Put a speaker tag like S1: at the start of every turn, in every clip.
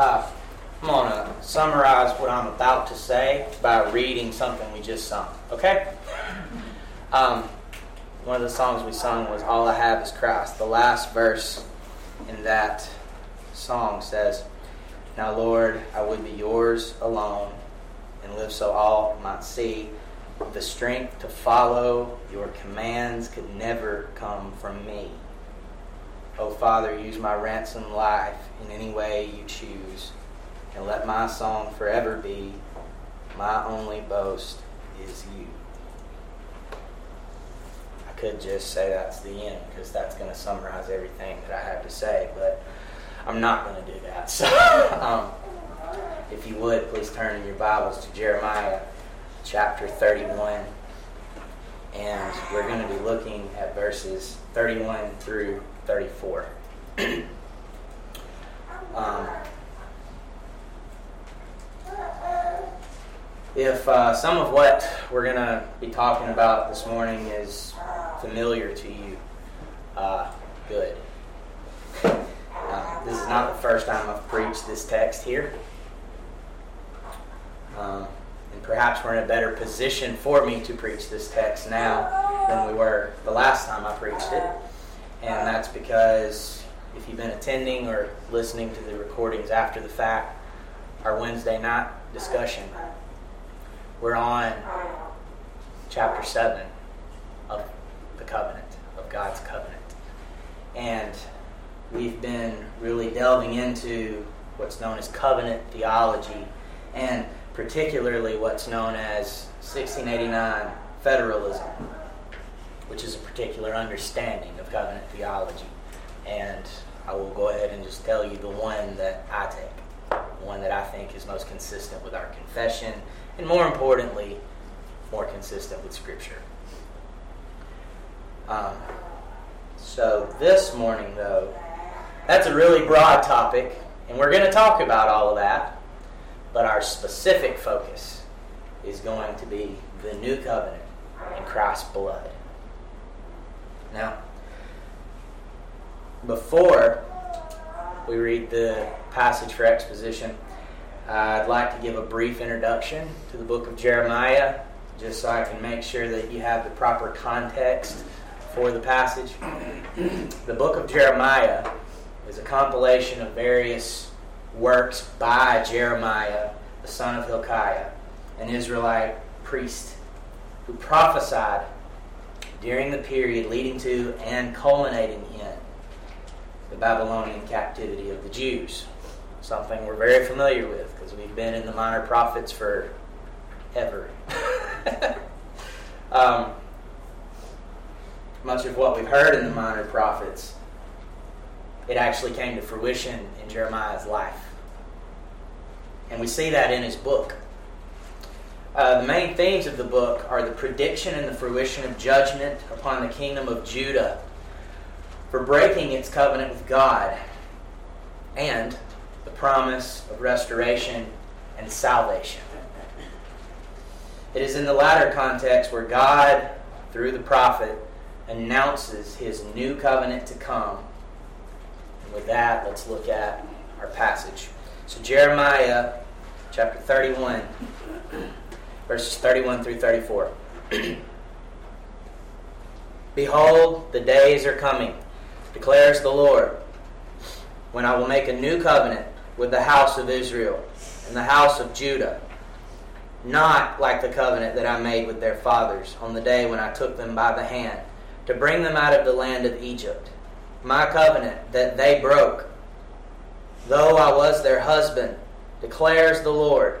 S1: Uh, I'm going to summarize what I'm about to say by reading something we just sung. Okay? Um, one of the songs we sung was All I Have is Christ. The last verse in that song says, Now, Lord, I would be yours alone and live so all might see. The strength to follow your commands could never come from me. Oh, Father, use my ransom life in any way you choose, and let my song forever be my only boast is you. I could just say that's the end because that's going to summarize everything that I have to say, but I'm not going to do that. So, um, if you would, please turn in your Bibles to Jeremiah chapter 31. And we're going to be looking at verses 31 through 34. um, if uh, some of what we're going to be talking about this morning is familiar to you, uh, good. Uh, this is not the first time I've preached this text here. Um, and perhaps we're in a better position for me to preach this text now than we were the last time I preached it. And that's because if you've been attending or listening to the recordings after the fact, our Wednesday night discussion, we're on chapter 7 of the covenant, of God's covenant. And we've been really delving into what's known as covenant theology and particularly what's known as 1689 federalism, which is a particular understanding of covenant theology. And I will go ahead and just tell you the one that I take, one that I think is most consistent with our confession, and more importantly, more consistent with Scripture. Um, so this morning, though, that's a really broad topic, and we're going to talk about all of that. But our specific focus is going to be the new covenant in Christ's blood. Now, before we read the passage for exposition, I'd like to give a brief introduction to the book of Jeremiah, just so I can make sure that you have the proper context for the passage. the book of Jeremiah is a compilation of various works by Jeremiah, the son of Hilkiah, an Israelite priest who prophesied during the period leading to and culminating in the Babylonian captivity of the Jews. Something we're very familiar with because we've been in the minor prophets for ever. um, much of what we've heard in the minor prophets, it actually came to fruition in Jeremiah's life. And we see that in his book. Uh, the main themes of the book are the prediction and the fruition of judgment upon the kingdom of Judah for breaking its covenant with God, and the promise of restoration and salvation. It is in the latter context where God, through the prophet, announces his new covenant to come. And with that, let's look at our passage. So, Jeremiah chapter 31, verses 31 through 34. Behold, the days are coming, declares the Lord, when I will make a new covenant with the house of Israel and the house of Judah, not like the covenant that I made with their fathers on the day when I took them by the hand to bring them out of the land of Egypt. My covenant that they broke, though I was their husband, declares the Lord.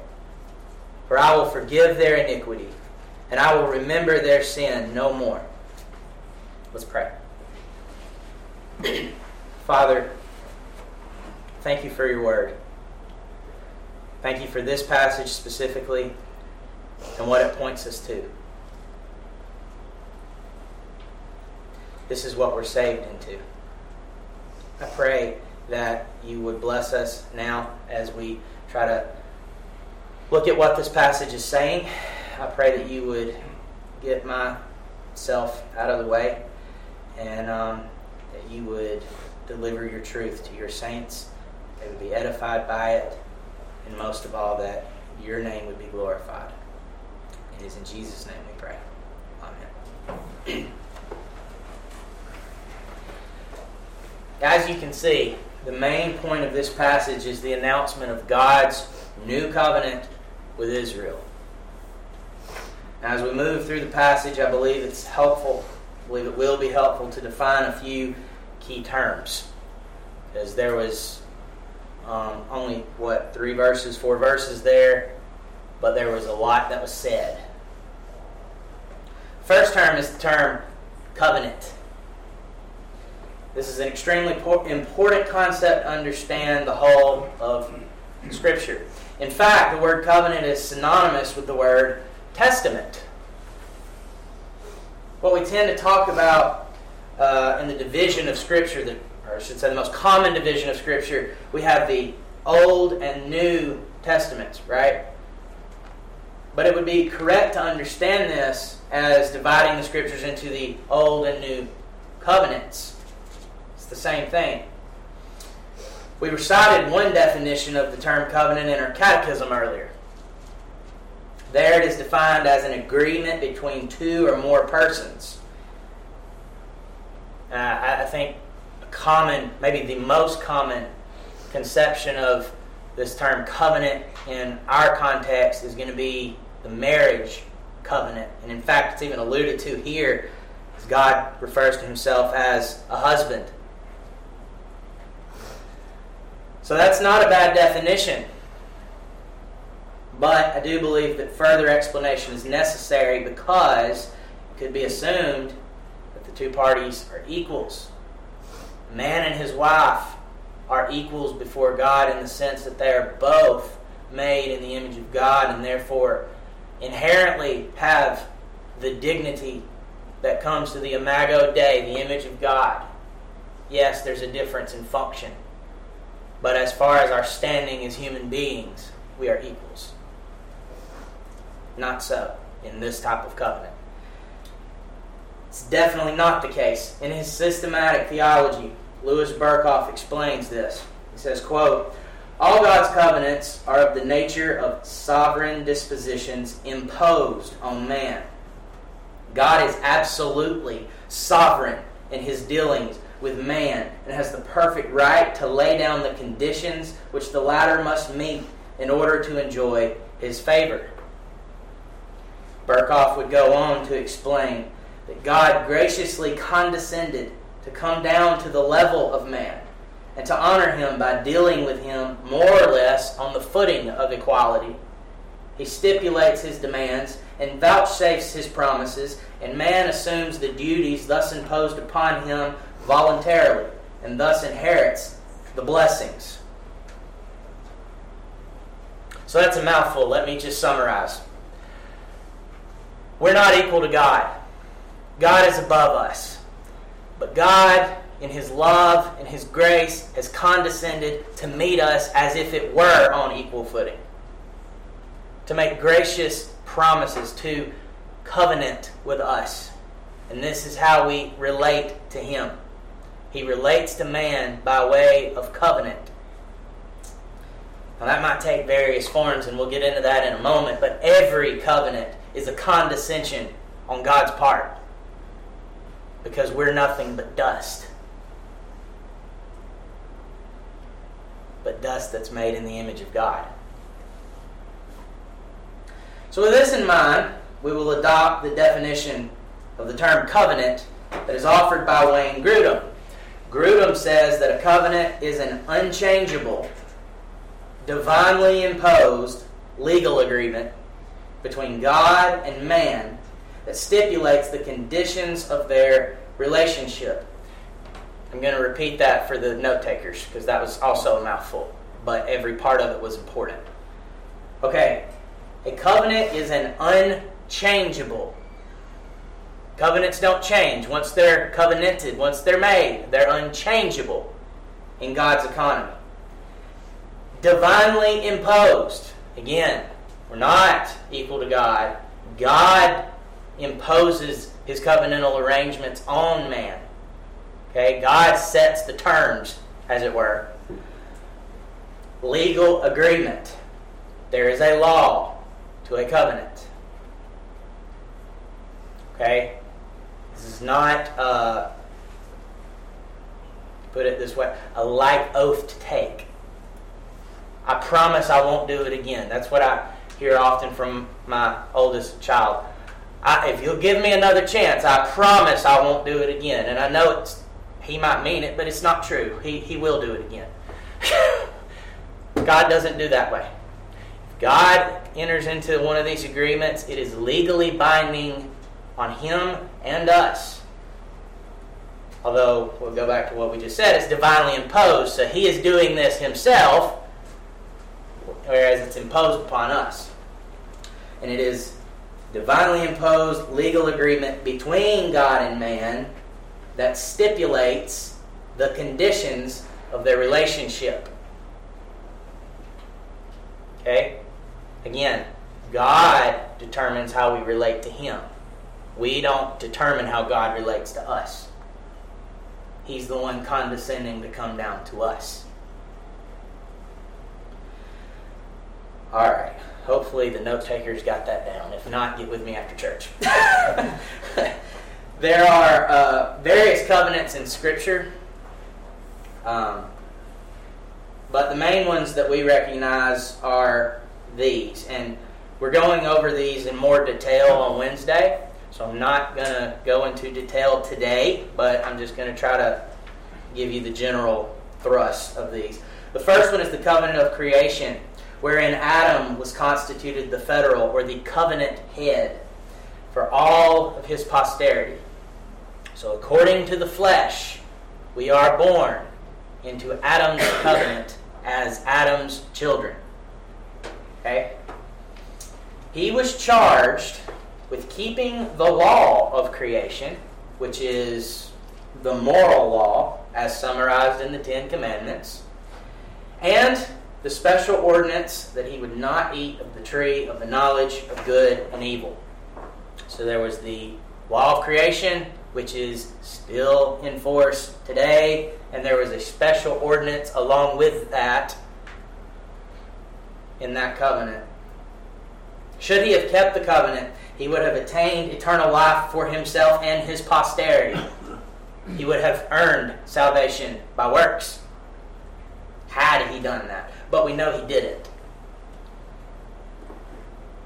S1: For I will forgive their iniquity, and I will remember their sin no more. Let's pray. Father, thank you for your word. Thank you for this passage specifically and what it points us to. This is what we're saved into. I pray that you would bless us now as we try to look at what this passage is saying. I pray that you would get myself out of the way and um, that you would deliver your truth to your saints. They would be edified by it, and most of all, that your name would be glorified. It is in Jesus' name we pray. Amen. As you can see, the main point of this passage is the announcement of God's new covenant with Israel. As we move through the passage, I believe it's helpful, I believe it will be helpful to define a few key terms. Because there was um, only, what, three verses, four verses there, but there was a lot that was said. First term is the term covenant. This is an extremely important concept to understand the whole of Scripture. In fact, the word covenant is synonymous with the word testament. What we tend to talk about uh, in the division of Scripture, the, or I should say the most common division of Scripture, we have the Old and New Testaments, right? But it would be correct to understand this as dividing the Scriptures into the Old and New Covenants It's the same thing. We recited one definition of the term covenant in our catechism earlier. There it is defined as an agreement between two or more persons. Uh, I think a common, maybe the most common conception of this term covenant in our context is going to be the marriage covenant. And in fact, it's even alluded to here as God refers to himself as a husband. So that's not a bad definition. But I do believe that further explanation is necessary because it could be assumed that the two parties are equals. Man and his wife are equals before God in the sense that they are both made in the image of God and therefore inherently have the dignity that comes to the imago Dei, the image of God. Yes, there's a difference in function. But as far as our standing as human beings, we are equals. Not so in this type of covenant. It's definitely not the case. In his systematic theology, Louis Berkhof explains this. He says, quote, all God's covenants are of the nature of sovereign dispositions imposed on man. God is absolutely sovereign in his dealings with man and has the perfect right to lay down the conditions which the latter must meet in order to enjoy his favor. Berkhof would go on to explain that God graciously condescended to come down to the level of man and to honor him by dealing with him more or less on the footing of equality. He stipulates his demands and vouchsafes his promises, and man assumes the duties thus imposed upon him voluntarily and thus inherits the blessings. So that's a mouthful. Let me just summarize. We're not equal to God. God is above us. But God, in His love and His grace, has condescended to meet us as if it were on equal footing. To make gracious promises, to covenant with us. And this is how we relate to Him. He relates to man by way of covenant. Now, that might take various forms, and we'll get into that in a moment, but every covenant is a condescension on God's part because we're nothing but dust. But dust that's made in the image of God. So, with this in mind, we will adopt the definition of the term covenant that is offered by Wayne Grudem. Grudem says that a covenant is an unchangeable, divinely imposed legal agreement between God and man that stipulates the conditions of their relationship. I'm going to repeat that for the note takers because that was also a mouthful, but every part of it was important. Okay, a covenant is an unchangeable. Covenants don't change. Once they're covenanted, once they're made, they're unchangeable in God's economy. Divinely imposed. Again, we're not equal to God. God imposes his covenantal arrangements on man. Okay, God sets the terms, as it were. Legal agreement. There is a law to a covenant. Okay? This is not, uh, put it this way, a light oath to take. I promise I won't do it again. That's what I hear often from my oldest child. I, if you'll give me another chance, I promise I won't do it again. And I know it's he might mean it, but it's not true. He, he will do it again. God doesn't do that way. God enters into one of these agreements, it is legally binding on him and us. Although, we'll go back to what we just said, it's divinely imposed. So he is doing this himself, whereas it's imposed upon us. And it is divinely imposed legal agreement between God and man that stipulates the conditions of their relationship. Okay? Again, God determines how we relate to Him. We don't determine how God relates to us. He's the one condescending to come down to us. All right. Hopefully, the note takers got that down. If not, get with me after church. there are uh, various covenants in Scripture, um, but the main ones that we recognize are these. And we're going over these in more detail on Wednesday, so I'm not going to go into detail today, but I'm just going to try to give you the general thrust of these. The first one is the covenant of creation wherein Adam was constituted the federal or the covenant head for all of his posterity. So, according to the flesh, we are born into Adam's covenant as Adam's children. Okay? He was charged with keeping the law of creation, which is the moral law as summarized in the Ten Commandments, and the special ordinance that he would not eat of the tree of the knowledge of good and evil. So there was the law of creation, which is still in force today, and there was a special ordinance along with that in that covenant. Should he have kept the covenant, he would have attained eternal life for himself and his posterity. He would have earned salvation by works had he done that but we know he didn't.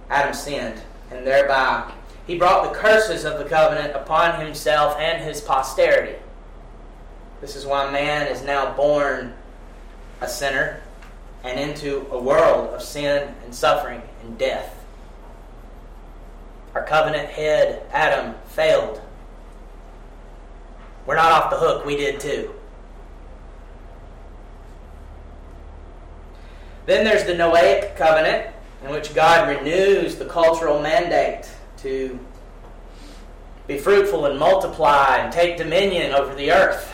S1: Adam sinned, and thereby he brought the curses of the covenant upon himself and his posterity. This is why man is now born a sinner and into a world of sin and suffering and death. Our covenant head, Adam, failed. We're not off the hook, we did too. Then there's the Noahic covenant, in which God renews the cultural mandate to be fruitful and multiply and take dominion over the earth.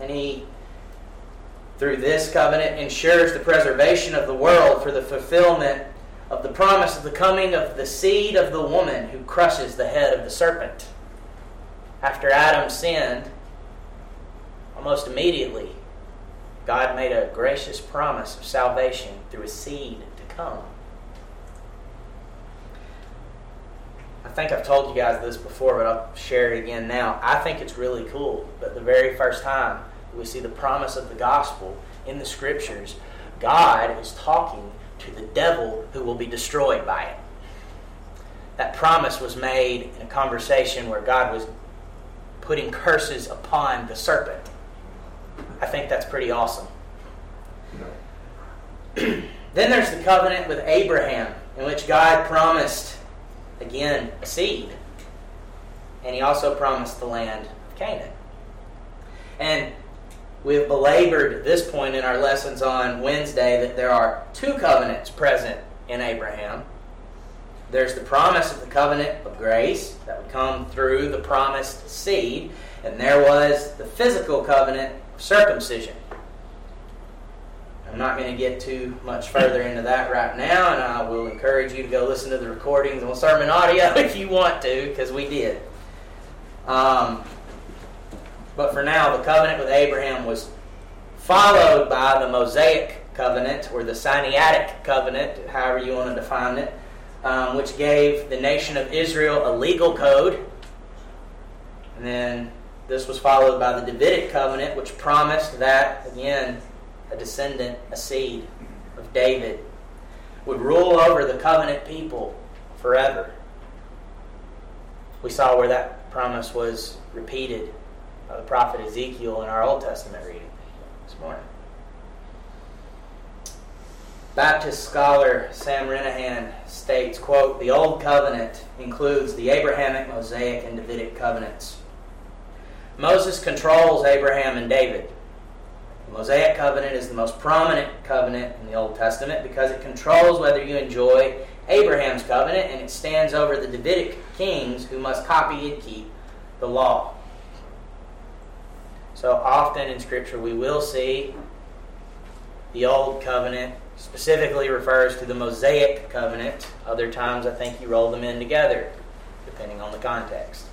S1: And He, through this covenant, ensures the preservation of the world for the fulfillment of the promise of the coming of the seed of the woman who crushes the head of the serpent. After Adam sinned, almost immediately, God made a gracious promise of salvation through a seed to come. I think I've told you guys this before, but I'll share it again now. I think it's really cool that the very first time we see the promise of the gospel in the scriptures, God is talking to the devil who will be destroyed by it. That promise was made in a conversation where God was putting curses upon the serpent. I think that's pretty awesome. then there's the covenant with Abraham, in which God promised, again, a seed. And he also promised the land of Canaan. And We have belabored this point in our lessons on Wednesday that there are two covenants present in Abraham. There's the promise of the covenant of grace that would come through the promised seed, and there was the physical covenant of circumcision. I'm not going to get too much further into that right now, and I will encourage you to go listen to the recordings on sermon audio if you want to, because we did. Um, but for now, the covenant with Abraham was followed by the Mosaic covenant, or the Sinaitic covenant, however you want to define it, um, which gave the nation of Israel a legal code. And then this was followed by the Davidic covenant, which promised that, again, a descendant, a seed of David, would rule over the covenant people forever. We saw where that promise was repeated by the prophet Ezekiel in our Old Testament reading this morning. Baptist scholar Sam Renihan states, quote, The Old Covenant includes the Abrahamic, Mosaic, and Davidic covenants. Moses controls Abraham and David. The Mosaic covenant is the most prominent covenant in the Old Testament because it controls whether you enjoy Abraham's covenant and it stands over the Davidic kings who must copy and keep the law. So often in Scripture we will see the Old Covenant specifically refers to the Mosaic Covenant. Other times I think you roll them in together, depending on the context.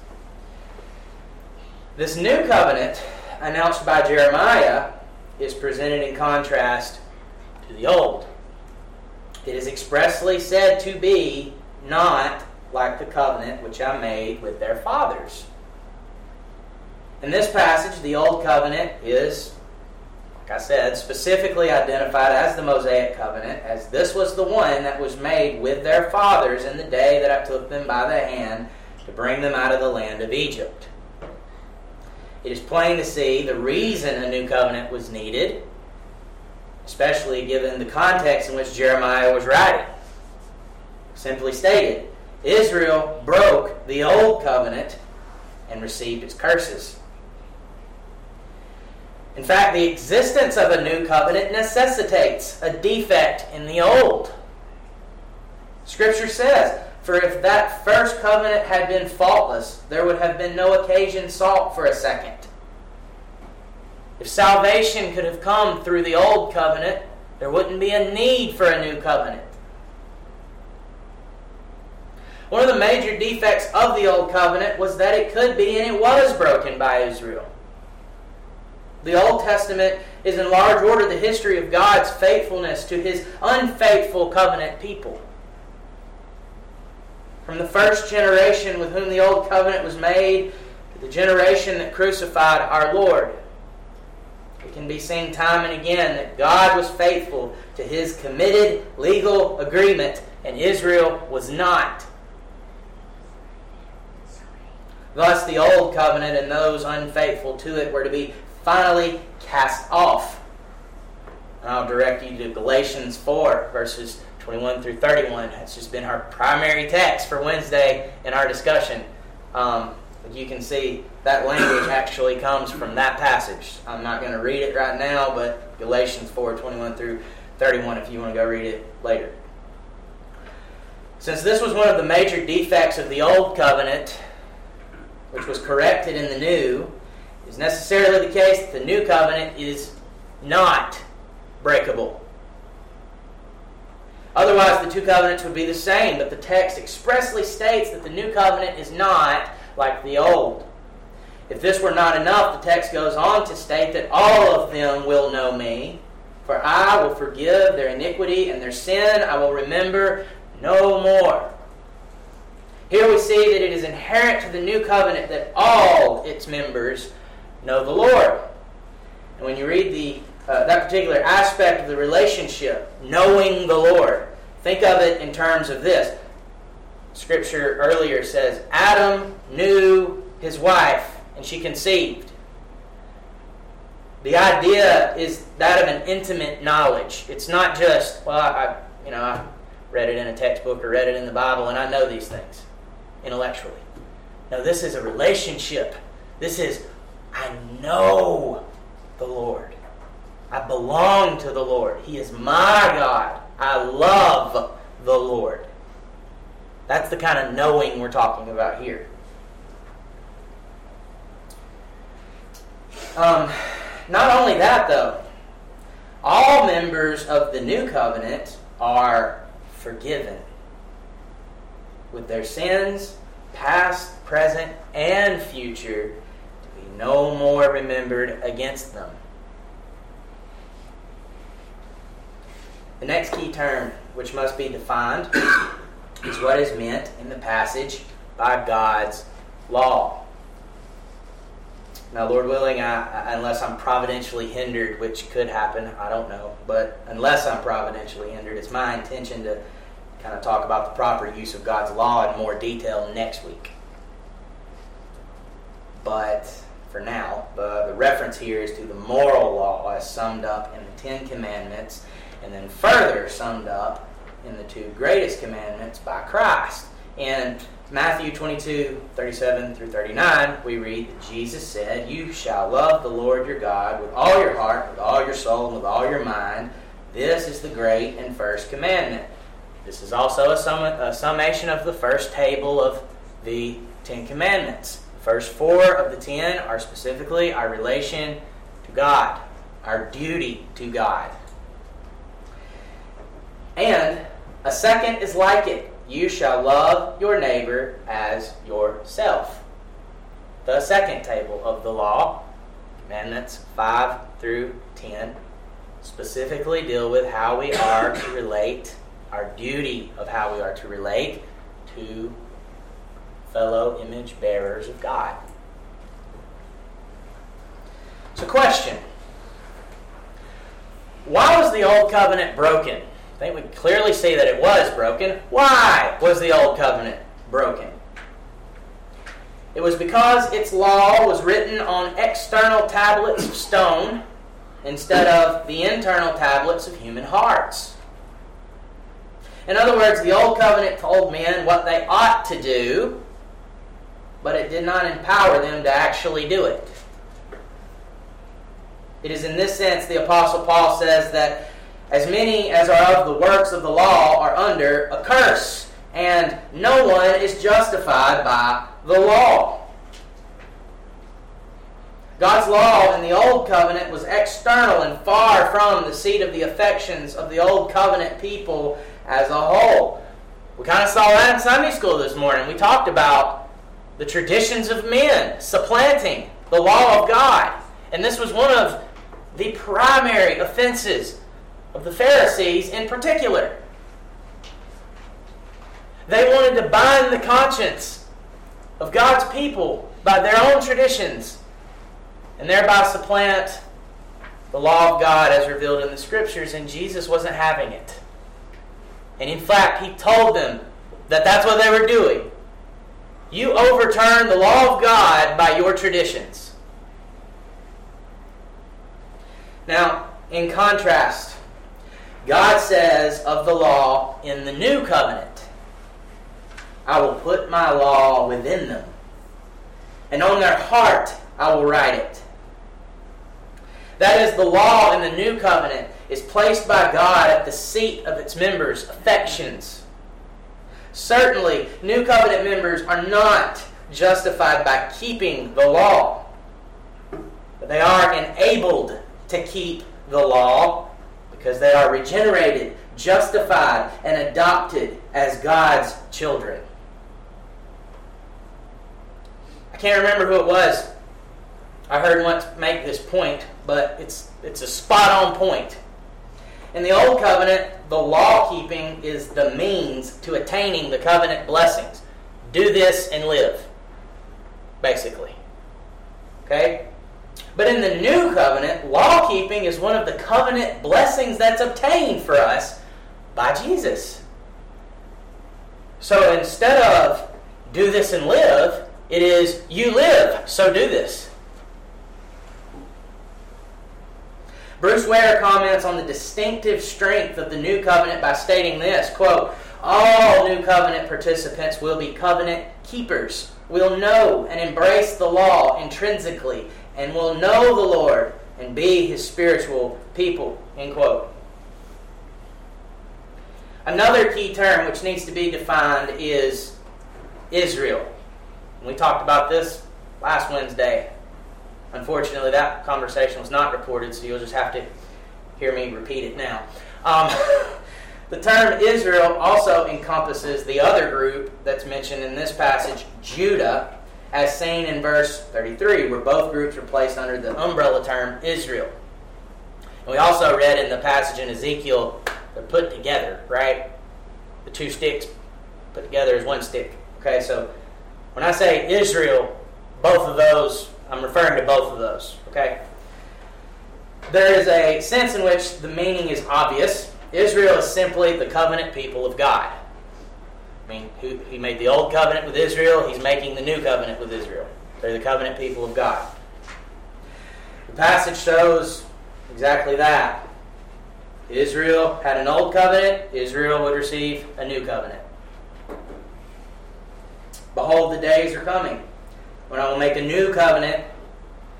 S1: This new covenant, announced by Jeremiah, is presented in contrast to the old. It is expressly said to be not like the covenant which I made with their fathers. In this passage, the Old Covenant is, like I said, specifically identified as the Mosaic Covenant, as this was the one that was made with their fathers in the day that I took them by the hand to bring them out of the land of Egypt. It is plain to see the reason a new covenant was needed, especially given the context in which Jeremiah was writing. Simply stated, Israel broke the old covenant and received its curses. In fact, the existence of a new covenant necessitates a defect in the old. Scripture says, for if that first covenant had been faultless, there would have been no occasion sought for a second. If salvation could have come through the old covenant, there wouldn't be a need for a new covenant. One of the major defects of the old covenant was that it could be and it was broken by Israel. The Old Testament is in large order the history of God's faithfulness to his unfaithful covenant people. From the first generation with whom the Old Covenant was made to the generation that crucified our Lord. It can be seen time and again that God was faithful to his committed legal agreement and Israel was not. Thus, the Old Covenant and those unfaithful to it were to be finally cast off. And I'll direct you to Galatians 4, verses 21 through 31. That's just been our primary text for Wednesday in our discussion. Um, you can see that language actually comes from that passage. I'm not going to read it right now, but Galatians 4 21 through 31 if you want to go read it later. Since this was one of the major defects of the Old Covenant, which was corrected in the New, is necessarily the case that the New Covenant is not breakable. Otherwise, the two covenants would be the same, but the text expressly states that the new covenant is not like the old. If this were not enough, the text goes on to state that all of them will know me, for I will forgive their iniquity and their sin I will remember no more. Here we see that it is inherent to the new covenant that all its members know the Lord. And when you read the uh, that particular aspect of the relationship, knowing the Lord. Think of it in terms of this. Scripture earlier says Adam knew his wife and she conceived. The idea is that of an intimate knowledge. It's not just, well, I, you know, I read it in a textbook or read it in the Bible and I know these things intellectually. No, this is a relationship. This is, I know the Lord. I belong to the Lord. He is my God. I love the Lord. That's the kind of knowing we're talking about here. Um, not only that, though, all members of the new covenant are forgiven with their sins, past, present, and future, no more remembered against them. The next key term, which must be defined, is what is meant in the passage by God's law. Now, Lord willing, I, unless I'm providentially hindered, which could happen, I don't know, but unless I'm providentially hindered, it's my intention to kind of talk about the proper use of God's law in more detail next week. But for now, the, the reference here is to the moral law as summed up in the Ten Commandments, and then further summed up in the two greatest commandments by Christ. In Matthew 22, 37 through 39, we read that Jesus said, You shall love the Lord your God with all your heart, with all your soul, and with all your mind. This is the great and first commandment. This is also a, sum- a summation of the first table of the Ten Commandments. First four of the ten are specifically our relation to God, our duty to God. And a second is like it you shall love your neighbor as yourself. The second table of the law, commandments 5 through 10, specifically deal with how we are to relate, our duty of how we are to relate to fellow image bearers of God. So, question Why was the old covenant broken? I think we clearly see that it was broken. Why was the Old Covenant broken? It was because its law was written on external tablets of stone instead of the internal tablets of human hearts. In other words, the Old Covenant told men what they ought to do, but it did not empower them to actually do it. It is in this sense the Apostle Paul says that as many as are of the works of the law are under a curse, and no one is justified by the law. God's law in the Old Covenant was external and far from the seat of the affections of the Old Covenant people as a whole. We kind of saw that in Sunday school this morning. We talked about the traditions of men supplanting the law of God. And this was one of the primary offenses of the Pharisees in particular. They wanted to bind the conscience of God's people by their own traditions and thereby supplant the law of God as revealed in the Scriptures, and Jesus wasn't having it. And in fact, he told them that that's what they were doing. You overturn the law of God by your traditions. Now, in contrast, God says of the law in the new covenant, I will put my law within them, and on their heart I will write it. That is, the law in the new covenant is placed by God at the seat of its members' affections. Certainly, new covenant members are not justified by keeping the law, but they are enabled to keep the law because they are regenerated, justified, and adopted as God's children. I can't remember who it was. I heard once make this point, but it's it's a spot on point. In the old covenant, the law keeping is the means to attaining the covenant blessings. Do this and live, basically. Okay? But in the new covenant, law keeping is one of the covenant blessings that's obtained for us by Jesus. So instead of do this and live, it is you live, so do this. Bruce Ware comments on the distinctive strength of the new covenant by stating this quote, All new covenant participants will be covenant keepers, will know and embrace the law intrinsically and will know the Lord and be his spiritual people. End quote. Another key term which needs to be defined is Israel. We talked about this last Wednesday. Unfortunately, that conversation was not recorded, so you'll just have to hear me repeat it now. Um, the term Israel also encompasses the other group that's mentioned in this passage, Judah, as seen in verse 33, where both groups are placed under the umbrella term Israel. And we also read in the passage in Ezekiel, they're put together, right? The two sticks put together as one stick. Okay, so when I say Israel, both of those, I'm referring to both of those. Okay? There is a sense in which the meaning is obvious. Israel is simply the covenant people of God. I mean, he made the old covenant with Israel, he's making the new covenant with Israel. They're the covenant people of God. The passage shows exactly that. Israel had an old covenant, Israel would receive a new covenant. Behold, the days are coming when I will make a new covenant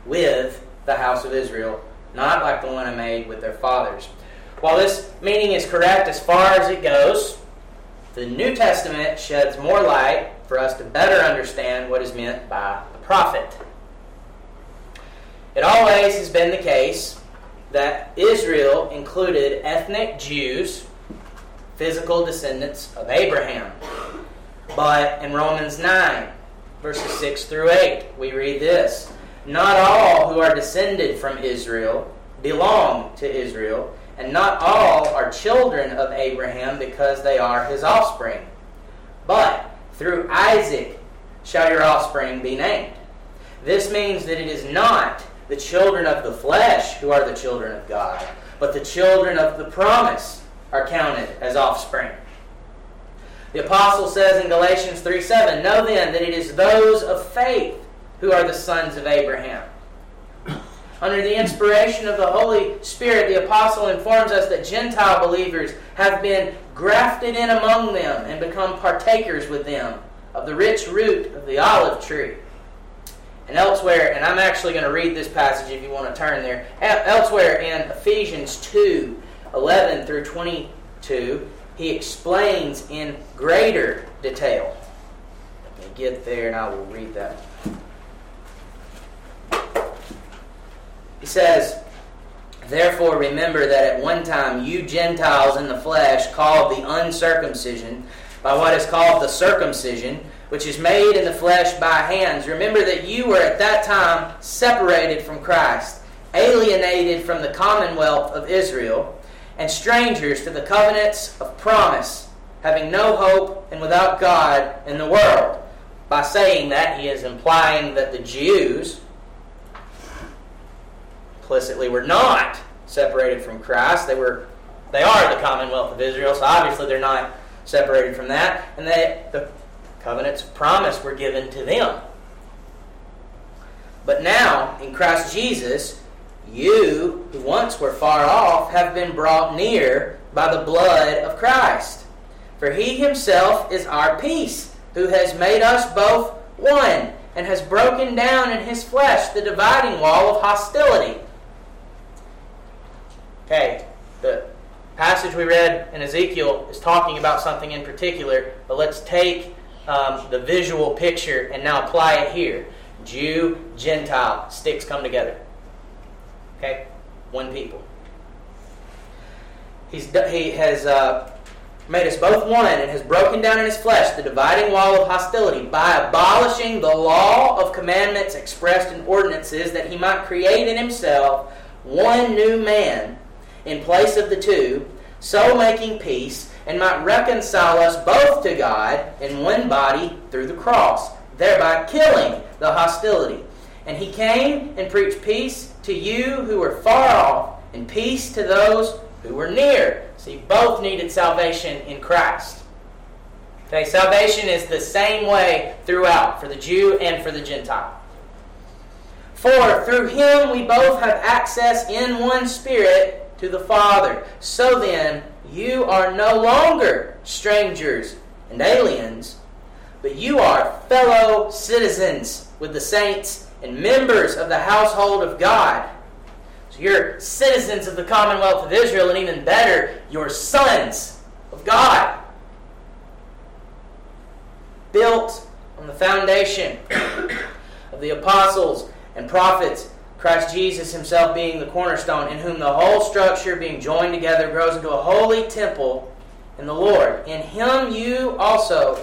S1: with the house of Israel, not like the one I made with their fathers. While this meaning is correct as far as it goes, the New Testament sheds more light for us to better understand what is meant by the prophet. It always has been the case that Israel included ethnic Jews, physical descendants of Abraham. But in Romans 9, verses 6 through 8, we read this Not all who are descended from Israel belong to Israel, and not all are children of Abraham because they are his offspring. But through Isaac shall your offspring be named. This means that it is not the children of the flesh who are the children of God, but the children of the promise are counted as offspring. The apostle says in Galatians 3 7, Know then that it is those of faith who are the sons of Abraham. Under the inspiration of the Holy Spirit, the apostle informs us that Gentile believers have been grafted in among them and become partakers with them of the rich root of the olive tree. And elsewhere, and I'm actually going to read this passage if you want to turn there. Elsewhere in Ephesians 2 11 through 22, he explains in greater detail. Let me get there and I will read that. He says, Therefore remember that at one time you Gentiles in the flesh, called the uncircumcision, by what is called the circumcision, which is made in the flesh by hands, remember that you were at that time separated from Christ, alienated from the commonwealth of Israel and strangers to the covenants of promise, having no hope and without God in the world. By saying that, he is implying that the Jews implicitly were not separated from Christ. They were they are the commonwealth of Israel, so obviously they're not separated from that, and that the covenants of promise were given to them. But now, in Christ Jesus, you, who once were far off, have been brought near by the blood of Christ. For he himself is our peace, who has made us both one, and has broken down in his flesh the dividing wall of hostility. Okay, the passage we read in Ezekiel is talking about something in particular, but let's take um, the visual picture and now apply it here. Jew, Gentile, sticks come together. Okay? One people. He's, he has uh, made us both one and has broken down in his flesh the dividing wall of hostility by abolishing the law of commandments expressed in ordinances that he might create in himself one new man in place of the two, so making peace, and might reconcile us both to God in one body through the cross, thereby killing the hostility. And he came and preached peace to you who were far off, and peace to those who were near. See, both needed salvation in Christ. Okay, salvation is the same way throughout for the Jew and for the Gentile. For through him we both have access in one spirit to the Father. So then, you are no longer strangers and aliens, but you are fellow citizens with the saints and members of the household of God So you're citizens of the Commonwealth of Israel, and even better, you're sons of God. Built on the foundation of the apostles and prophets, Christ Jesus himself being the cornerstone, in whom the whole structure, being joined together, grows into a holy temple in the Lord. In him you also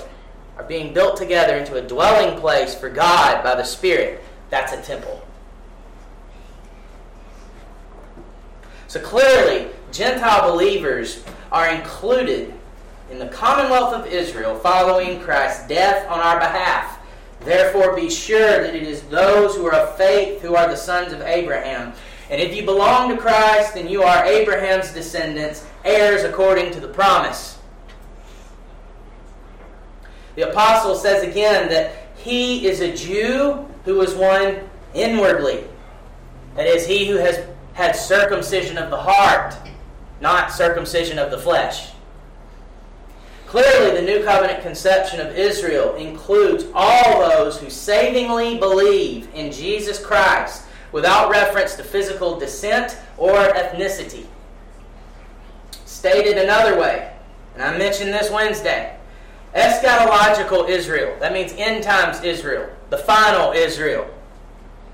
S1: are being built together into a dwelling place for God by the Spirit. That's a temple. So clearly, Gentile believers are included in the commonwealth of Israel following Christ's death on our behalf. Therefore, be sure that it is those who are of faith who are the sons of Abraham. And if you belong to Christ, then you are Abraham's descendants, heirs according to the promise. The apostle says again that he is a Jew who was one inwardly. That is, he who has had circumcision of the heart, not circumcision of the flesh. Clearly, the New Covenant conception of Israel includes all those who savingly believe in Jesus Christ without reference to physical descent or ethnicity. Stated another way, and I mentioned this Wednesday eschatological Israel, that means end times Israel, the final Israel.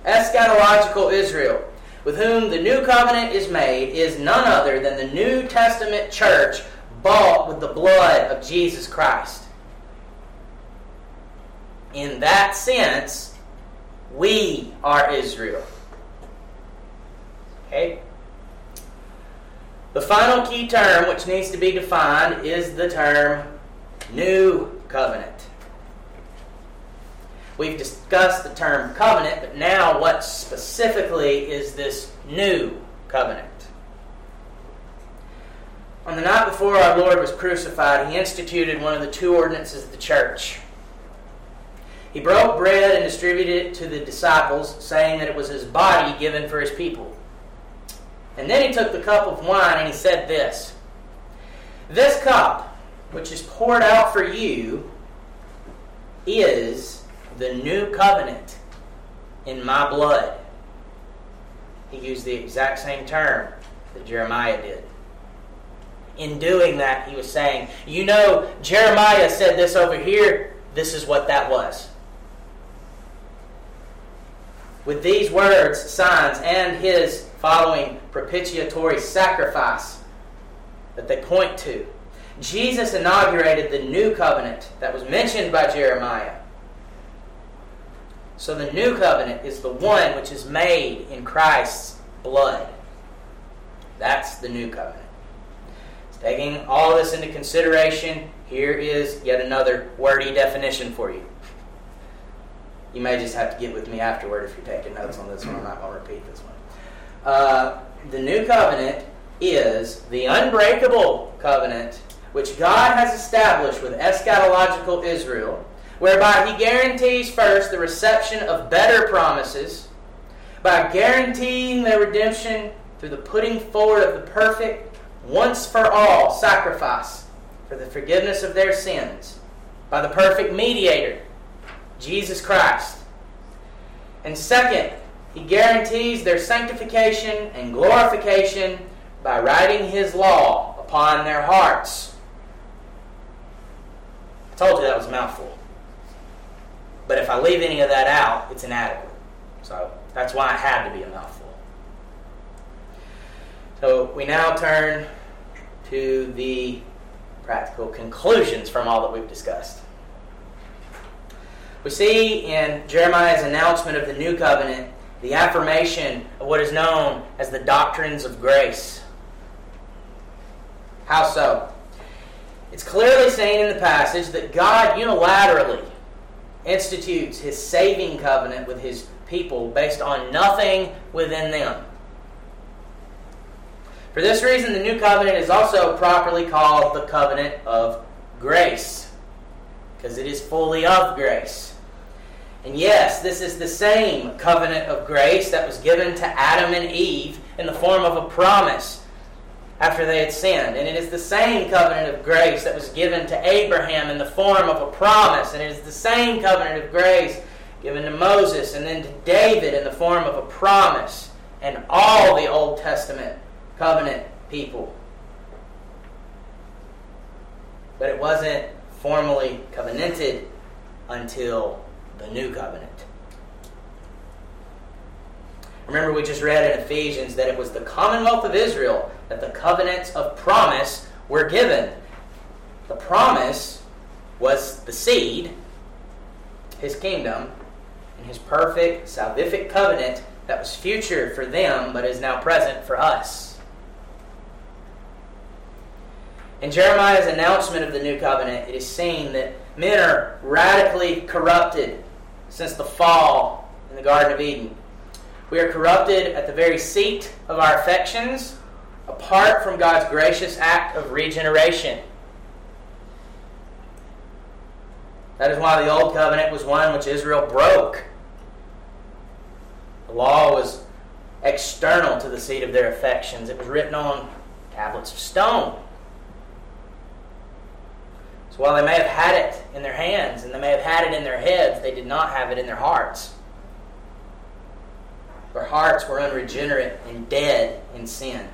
S1: Eschatological Israel with whom the new covenant is made, is none other than the New Testament church bought with the blood of Jesus Christ. In that sense, we are Israel. Okay? The final key term which needs to be defined is the term new covenant. We've discussed the term covenant, but now what specifically is this new covenant? On the night before our Lord was crucified, he instituted one of the two ordinances of the church. He broke bread and distributed it to the disciples, saying that it was his body given for his people. And then he took the cup of wine and he said this This cup, which is poured out for you, is the new covenant in my blood. He used the exact same term that Jeremiah did. In doing that, he was saying, You know, Jeremiah said this over here. This is what that was. With these words, signs, and his following propitiatory sacrifice that they point to, Jesus inaugurated the new covenant that was mentioned by Jeremiah so the new covenant is the one which is made in Christ's blood. That's the new covenant. Taking all this into consideration, here is yet another wordy definition for you. You may just have to get with me afterward if you're taking notes on this one. I'm not going to repeat this one. Uh, the new covenant is the unbreakable covenant which God has established with eschatological Israel whereby he guarantees first the reception of better promises by guaranteeing their redemption through the putting forward of the perfect, once for all sacrifice for the forgiveness of their sins by the perfect mediator, Jesus Christ. And second, he guarantees their sanctification and glorification by writing his law upon their hearts. I told you that was a mouthful. But if I leave any of that out, it's inadequate. So that's why it had to be a mouthful. So we now turn to the practical conclusions from all that we've discussed. We see in Jeremiah's announcement of the new covenant the affirmation of what is known as the doctrines of grace. How so? It's clearly saying in the passage that God unilaterally institutes his saving covenant with his people based on nothing within them. For this reason, the new covenant is also properly called the covenant of grace, because it is fully of grace. And yes, this is the same covenant of grace that was given to Adam and Eve in the form of a promise after they had sinned. And it is the same covenant of grace that was given to Abraham in the form of a promise. And it is the same covenant of grace given to Moses and then to David in the form of a promise and all the Old Testament covenant people. But it wasn't formally covenanted until the new covenant. Remember, we just read in Ephesians that it was the commonwealth of Israel that the covenants of promise were given. The promise was the seed, his kingdom, and his perfect salvific covenant that was future for them but is now present for us. In Jeremiah's announcement of the new covenant, it is seen that men are radically corrupted since the fall in the Garden of Eden. We are corrupted at the very seat of our affections, apart from God's gracious act of regeneration. That is why the Old Covenant was one which Israel broke. The law was external to the seat of their affections, it was written on tablets of stone. So while they may have had it in their hands and they may have had it in their heads, they did not have it in their hearts. Their hearts were unregenerate and dead in sin,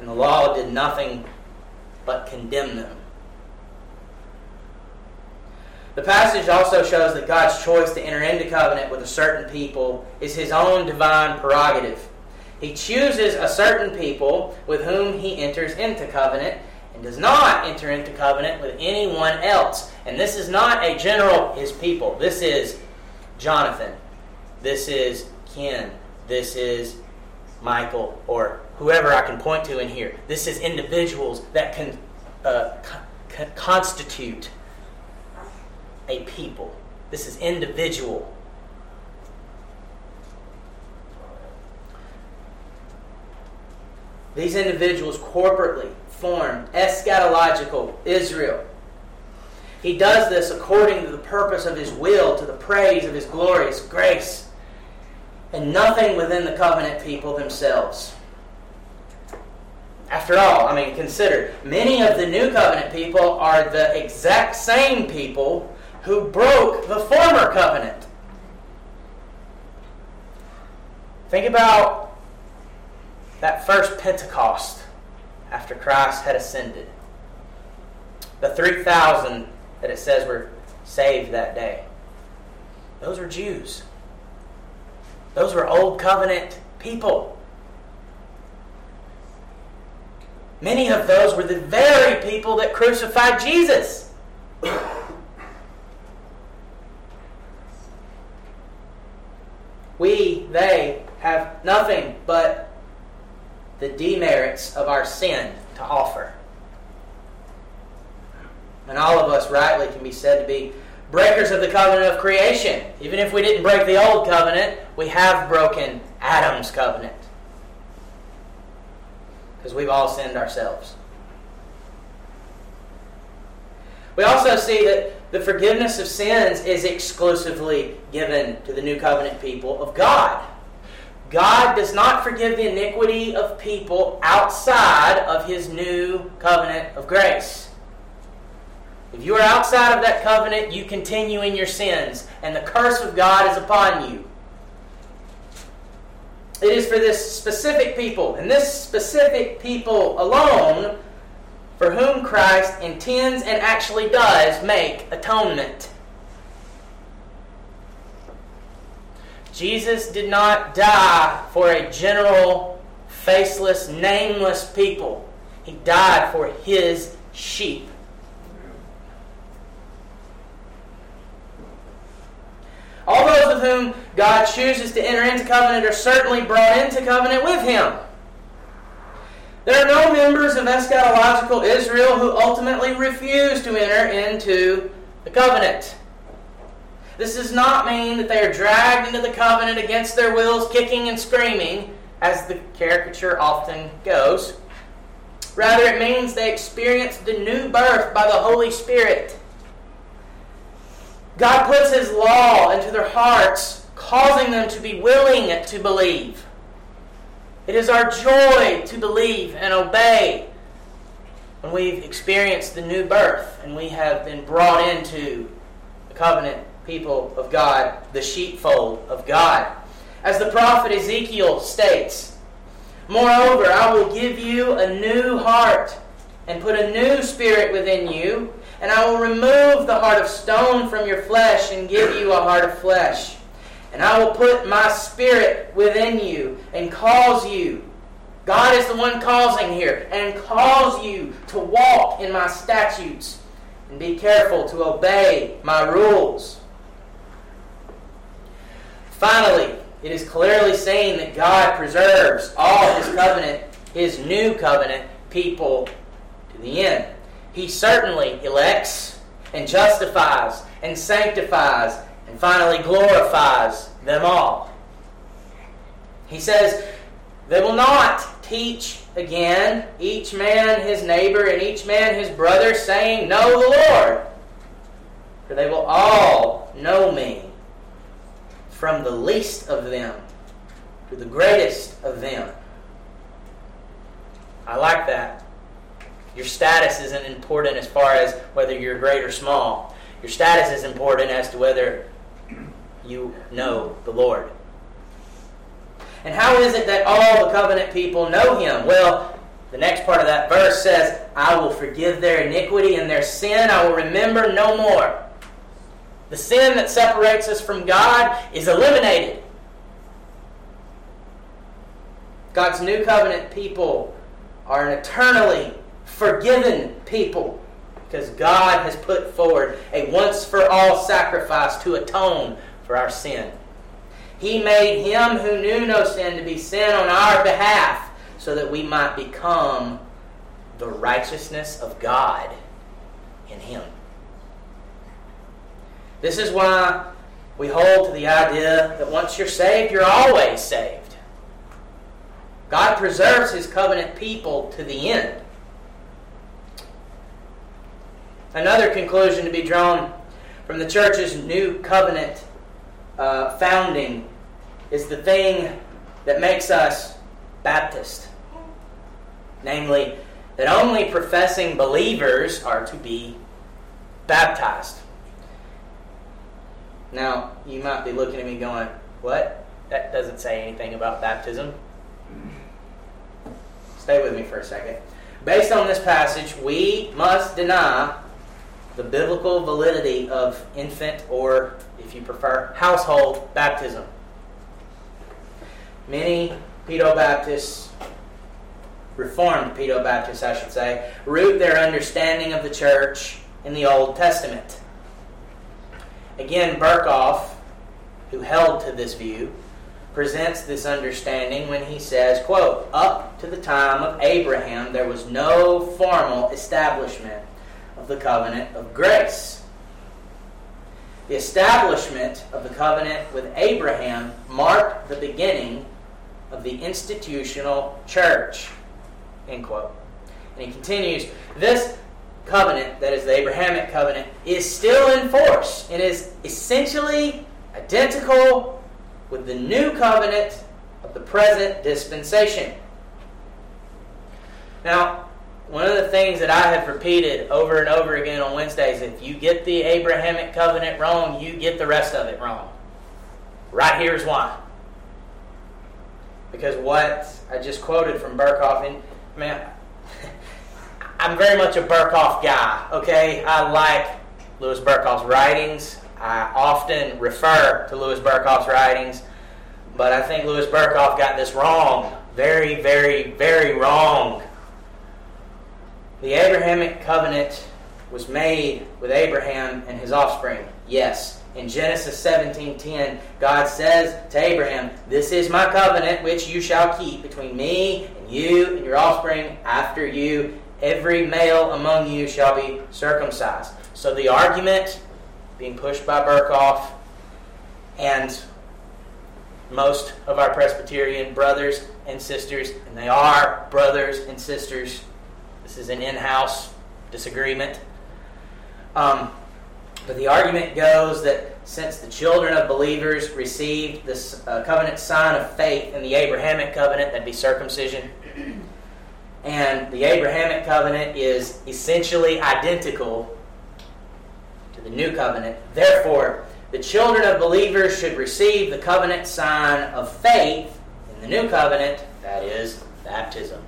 S1: and the law did nothing but condemn them. The passage also shows that God's choice to enter into covenant with a certain people is his own divine prerogative. He chooses a certain people with whom he enters into covenant and does not enter into covenant with anyone else. And this is not a general his people. This is Jonathan. This is Ken. This is Michael or whoever I can point to in here. This is individuals that can uh, co- constitute a people. This is individual. These individuals corporately form eschatological Israel. He does this according to the purpose of his will, to the praise of his glorious grace, and nothing within the covenant people themselves. After all, I mean, consider, many of the new covenant people are the exact same people who broke the former covenant. Think about that first Pentecost after Christ had ascended. The 3,000 that it says were saved that day. Those were Jews. Those were Old Covenant people. Many of those were the very people that crucified Jesus. We, they, have nothing but the demerits of our sin to offer. And all of us rightly can be said to be breakers of the covenant of creation. Even if we didn't break the old covenant, we have broken Adam's covenant. Because we've all sinned ourselves. We also see that the forgiveness of sins is exclusively given to the new covenant people of God. God does not forgive the iniquity of people outside of his new covenant of grace. If you are outside of that covenant, you continue in your sins, and the curse of God is upon you. It is for this specific people, and this specific people alone, for whom Christ intends and actually does make atonement. Jesus did not die for a general, faceless, nameless people. He died for his sheep. All those with whom God chooses to enter into covenant are certainly brought into covenant with him. There are no members of eschatological Israel who ultimately refuse to enter into the covenant. This does not mean that they are dragged into the covenant against their wills, kicking and screaming, as the caricature often goes. Rather, it means they experience the new birth by the Holy Spirit. God puts His law into their hearts, causing them to be willing to believe. It is our joy to believe and obey when we've experienced the new birth and we have been brought into the covenant people of God, the sheepfold of God. As the prophet Ezekiel states Moreover, I will give you a new heart and put a new spirit within you, and I will remove the heart of stone from your flesh and give you a heart of flesh. And I will put my spirit within you and cause you. God is the one causing here, and cause you to walk in my statutes and be careful to obey my rules. Finally, it is clearly saying that God preserves all his covenant, his new covenant people to the end. He certainly elects and justifies and sanctifies and finally glorifies them all. He says, They will not teach again, each man his neighbor and each man his brother, saying, Know the Lord. For they will all know me, from the least of them to the greatest of them. I like that. Your status isn't important as far as whether you're great or small. Your status is important as to whether you know the Lord. And how is it that all the covenant people know him? Well, the next part of that verse says, I will forgive their iniquity and their sin I will remember no more. The sin that separates us from God is eliminated. God's new covenant people are an eternally forgiven people because God has put forward a once for all sacrifice to atone for our sin. He made him who knew no sin to be sin on our behalf so that we might become the righteousness of God in him. This is why we hold to the idea that once you're saved, you're always saved. God preserves his covenant people to the end. Another conclusion to be drawn from the church's new covenant uh, founding is the thing that makes us Baptist. Namely, that only professing believers are to be baptized. Now, you might be looking at me going, What? That doesn't say anything about baptism. Stay with me for a second. Based on this passage, we must deny the biblical validity of infant or, if you prefer, household baptism. Many Pedo Baptists, Reformed Pedo Baptists, I should say, root their understanding of the church in the Old Testament. Again, Berkhof, who held to this view, presents this understanding when he says, quote, Up to the time of Abraham, there was no formal establishment of the covenant of grace. The establishment of the covenant with Abraham marked the beginning of the institutional church. End quote. And he continues, this covenant, that is the Abrahamic covenant, is still in force and is essentially identical with the new covenant of the present dispensation. Now, one of the things that I have repeated over and over again on Wednesdays if you get the Abrahamic covenant wrong, you get the rest of it wrong. Right here's why. Because what I just quoted from Berkhof, and man, I'm very much a Berkhof guy, okay? I like Louis Berkhof's writings. I often refer to Louis Berkhof's writings, but I think Louis Berkhof got this wrong. Very, very, very wrong. The Abrahamic covenant was made with Abraham and his offspring. Yes. In Genesis 17:10, God says to Abraham, "This is my covenant which you shall keep between me and you and your offspring after you. Every male among you shall be circumcised." So the argument being pushed by Berkhof and most of our Presbyterian brothers and sisters, and they are brothers and sisters this is an in house disagreement. Um, but the argument goes that since the children of believers received this uh, covenant sign of faith in the Abrahamic covenant, that'd be circumcision, and the Abrahamic covenant is essentially identical to the new covenant. Therefore, the children of believers should receive the covenant sign of faith in the new covenant, that is, baptism.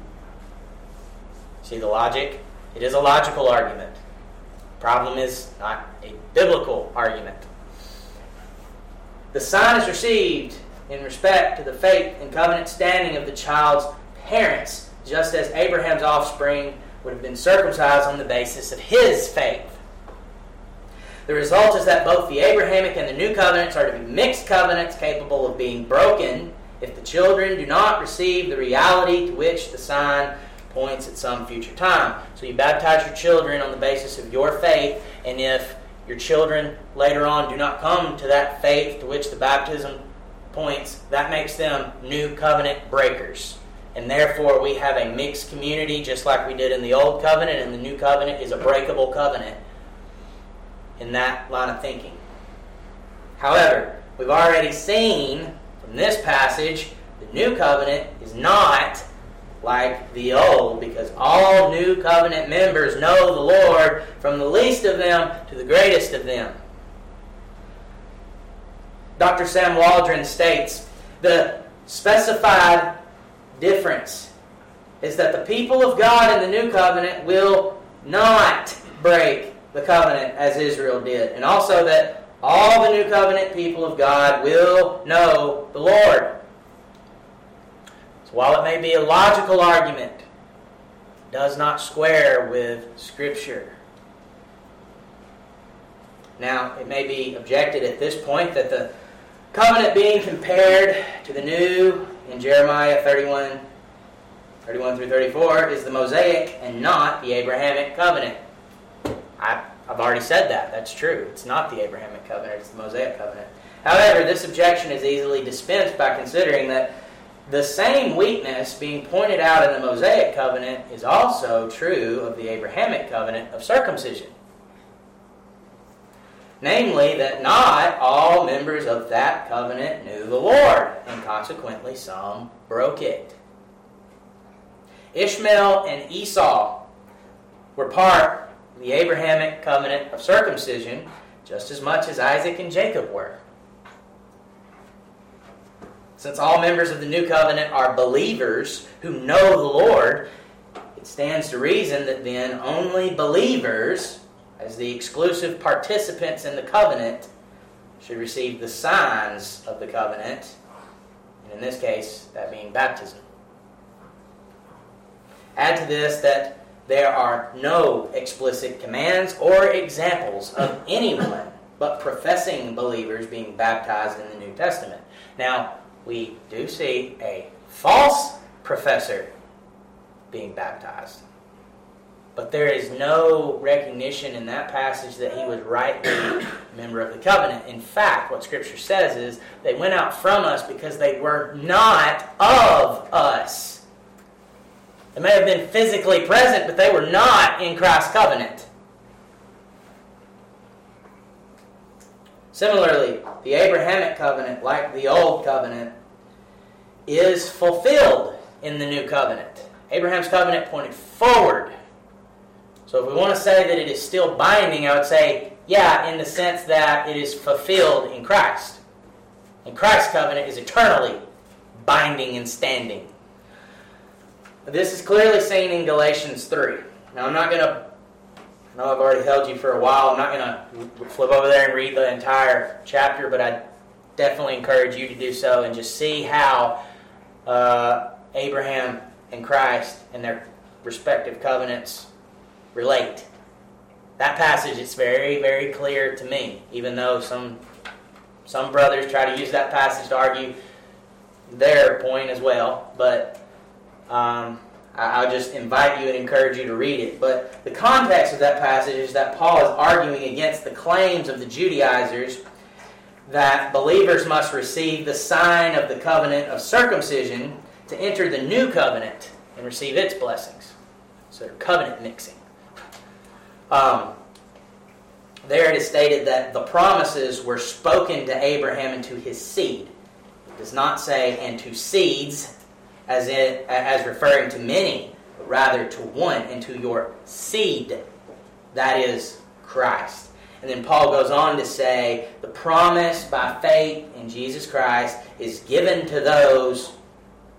S1: See the logic? It is a logical argument. Problem is not a biblical argument. The sign is received in respect to the faith and covenant standing of the child's parents, just as Abraham's offspring would have been circumcised on the basis of his faith. The result is that both the Abrahamic and the new covenants are to be mixed covenants capable of being broken if the children do not receive the reality to which the sign points at some future time. So you baptize your children on the basis of your faith, and if your children later on do not come to that faith to which the baptism points, that makes them new covenant breakers. And therefore, we have a mixed community just like we did in the Old Covenant, and the New Covenant is a breakable covenant in that line of thinking. However, we've already seen from this passage the New Covenant is not like the old, because all new covenant members know the Lord from the least of them to the greatest of them. Dr. Sam Waldron states the specified difference is that the people of God in the new covenant will not break the covenant as Israel did, and also that all the new covenant people of God will know the Lord. While it may be a logical argument, does not square with Scripture. Now, it may be objected at this point that the covenant being compared to the new in Jeremiah 31, 31 through 34 is the Mosaic and not the Abrahamic covenant. I, I've already said that. That's true. It's not the Abrahamic covenant, it's the Mosaic covenant. However, this objection is easily dispensed by considering that the same weakness being pointed out in the Mosaic covenant is also true of the Abrahamic covenant of circumcision. Namely, that not all members of that covenant knew the Lord, and consequently some broke it. Ishmael and Esau were part of the Abrahamic covenant of circumcision just as much as Isaac and Jacob were. Since all members of the new covenant are believers who know the Lord, it stands to reason that then only believers, as the exclusive participants in the covenant, should receive the signs of the covenant, and in this case, that being baptism. Add to this that there are no explicit commands or examples of anyone but professing believers being baptized in the New Testament. Now, we do see a false professor being baptized. But there is no recognition in that passage that he was rightly a member of the covenant. In fact, what Scripture says is they went out from us because they were not of us. They may have been physically present, but they were not in Christ's covenant. Similarly, the Abrahamic covenant, like the old covenant, is fulfilled in the new covenant. Abraham's covenant pointed forward. So if we want to say that it is still binding, I would say, yeah, in the sense that it is fulfilled in Christ. And Christ's covenant is eternally binding and standing. This is clearly seen in Galatians 3. Now, I'm not going to I know I've already held you for a while. I'm not going to flip over there and read the entire chapter, but I definitely encourage you to do so and just see how uh, Abraham and Christ and their respective covenants relate. That passage is very, very clear to me, even though some some brothers try to use that passage to argue their point as well. But um, I'll just invite you and encourage you to read it. But the context of that passage is that Paul is arguing against the claims of the Judaizers that believers must receive the sign of the covenant of circumcision to enter the new covenant and receive its blessings. So they're covenant mixing. Um, there it is stated that the promises were spoken to Abraham and to his seed. It does not say, and to seeds as, in, as referring to many, but rather to one, and to your seed, that is Christ. And then Paul goes on to say, the promise by faith in Jesus Christ is given to those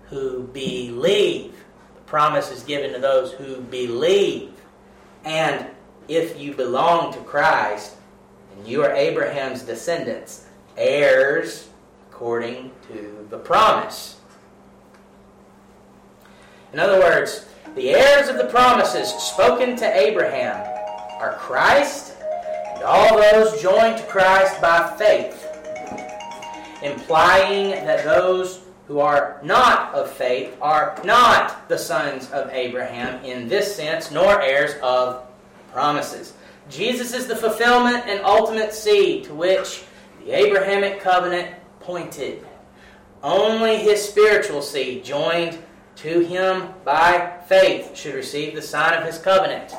S1: who believe. The promise is given to those who believe. And if you belong to Christ, and you are Abraham's descendants, heirs according to the promise. In other words, the heirs of the promises spoken to Abraham are Christ and all those joined to Christ by faith, implying that those who are not of faith are not the sons of Abraham in this sense, nor heirs of promises. Jesus is the fulfillment and ultimate seed to which the Abrahamic covenant pointed. Only his spiritual seed, joined to him by faith, should receive the sign of his covenant.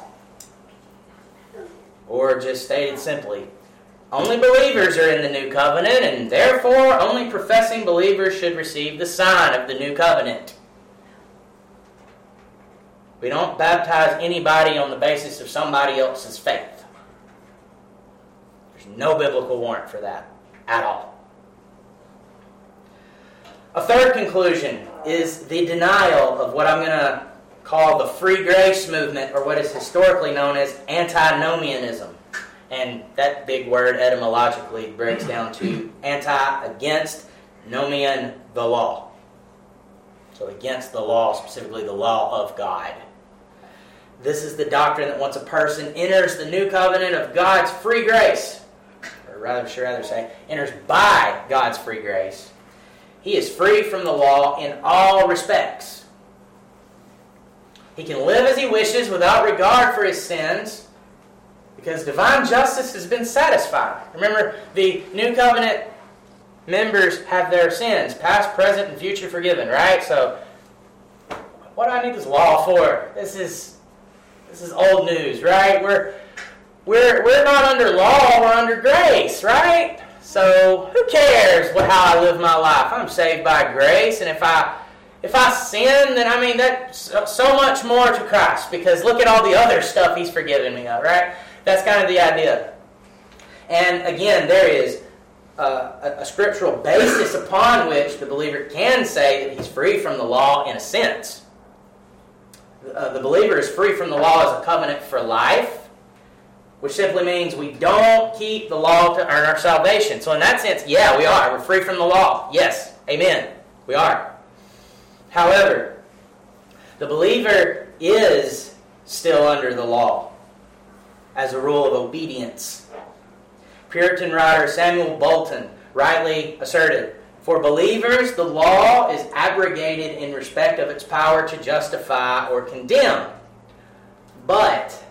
S1: Or just stated simply, only believers are in the new covenant, and therefore only professing believers should receive the sign of the new covenant. We don't baptize anybody on the basis of somebody else's faith. There's no biblical warrant for that at all. A third conclusion is the denial of what I'm going to call the free grace movement, or what is historically known as antinomianism. And that big word etymologically breaks down to anti, against, nomian, the law. So against the law, specifically the law of God. This is the doctrine that once a person enters the new covenant of God's free grace, or rather, should rather say, enters by God's free grace, he is free from the law in all respects. He can live as he wishes without regard for his sins because divine justice has been satisfied. Remember, the new covenant members have their sins, past, present, and future, forgiven, right? So, what do I need this law for? This is this is old news, right? We're we're we're not under law, we're under grace, right? So who cares what how I live my life? I'm saved by grace, and if I if I sin, then I mean that's so much more to Christ because look at all the other stuff He's forgiven me of, right? That's kind of the idea. And again, there is a, a scriptural basis upon which the believer can say that he's free from the law in a sense uh, the believer is free from the law as a covenant for life, which simply means we don't keep the law to earn our salvation. So, in that sense, yeah, we are. We're free from the law. Yes, amen. We are. However, the believer is still under the law as a rule of obedience. Puritan writer Samuel Bolton rightly asserted for believers, the law is abrogated in respect of its power to justify or condemn. But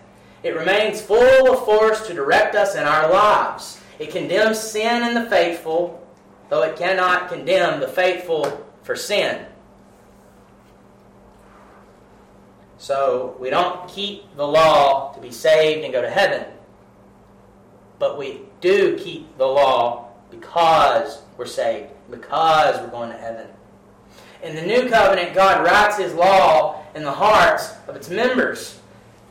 S1: it remains full of force to direct us in our lives. It condemns sin in the faithful, though it cannot condemn the faithful for sin. So we don't keep the law to be saved and go to heaven, but we do keep the law because we're saved because we're going to heaven. In the new covenant, God writes His law in the hearts of its members.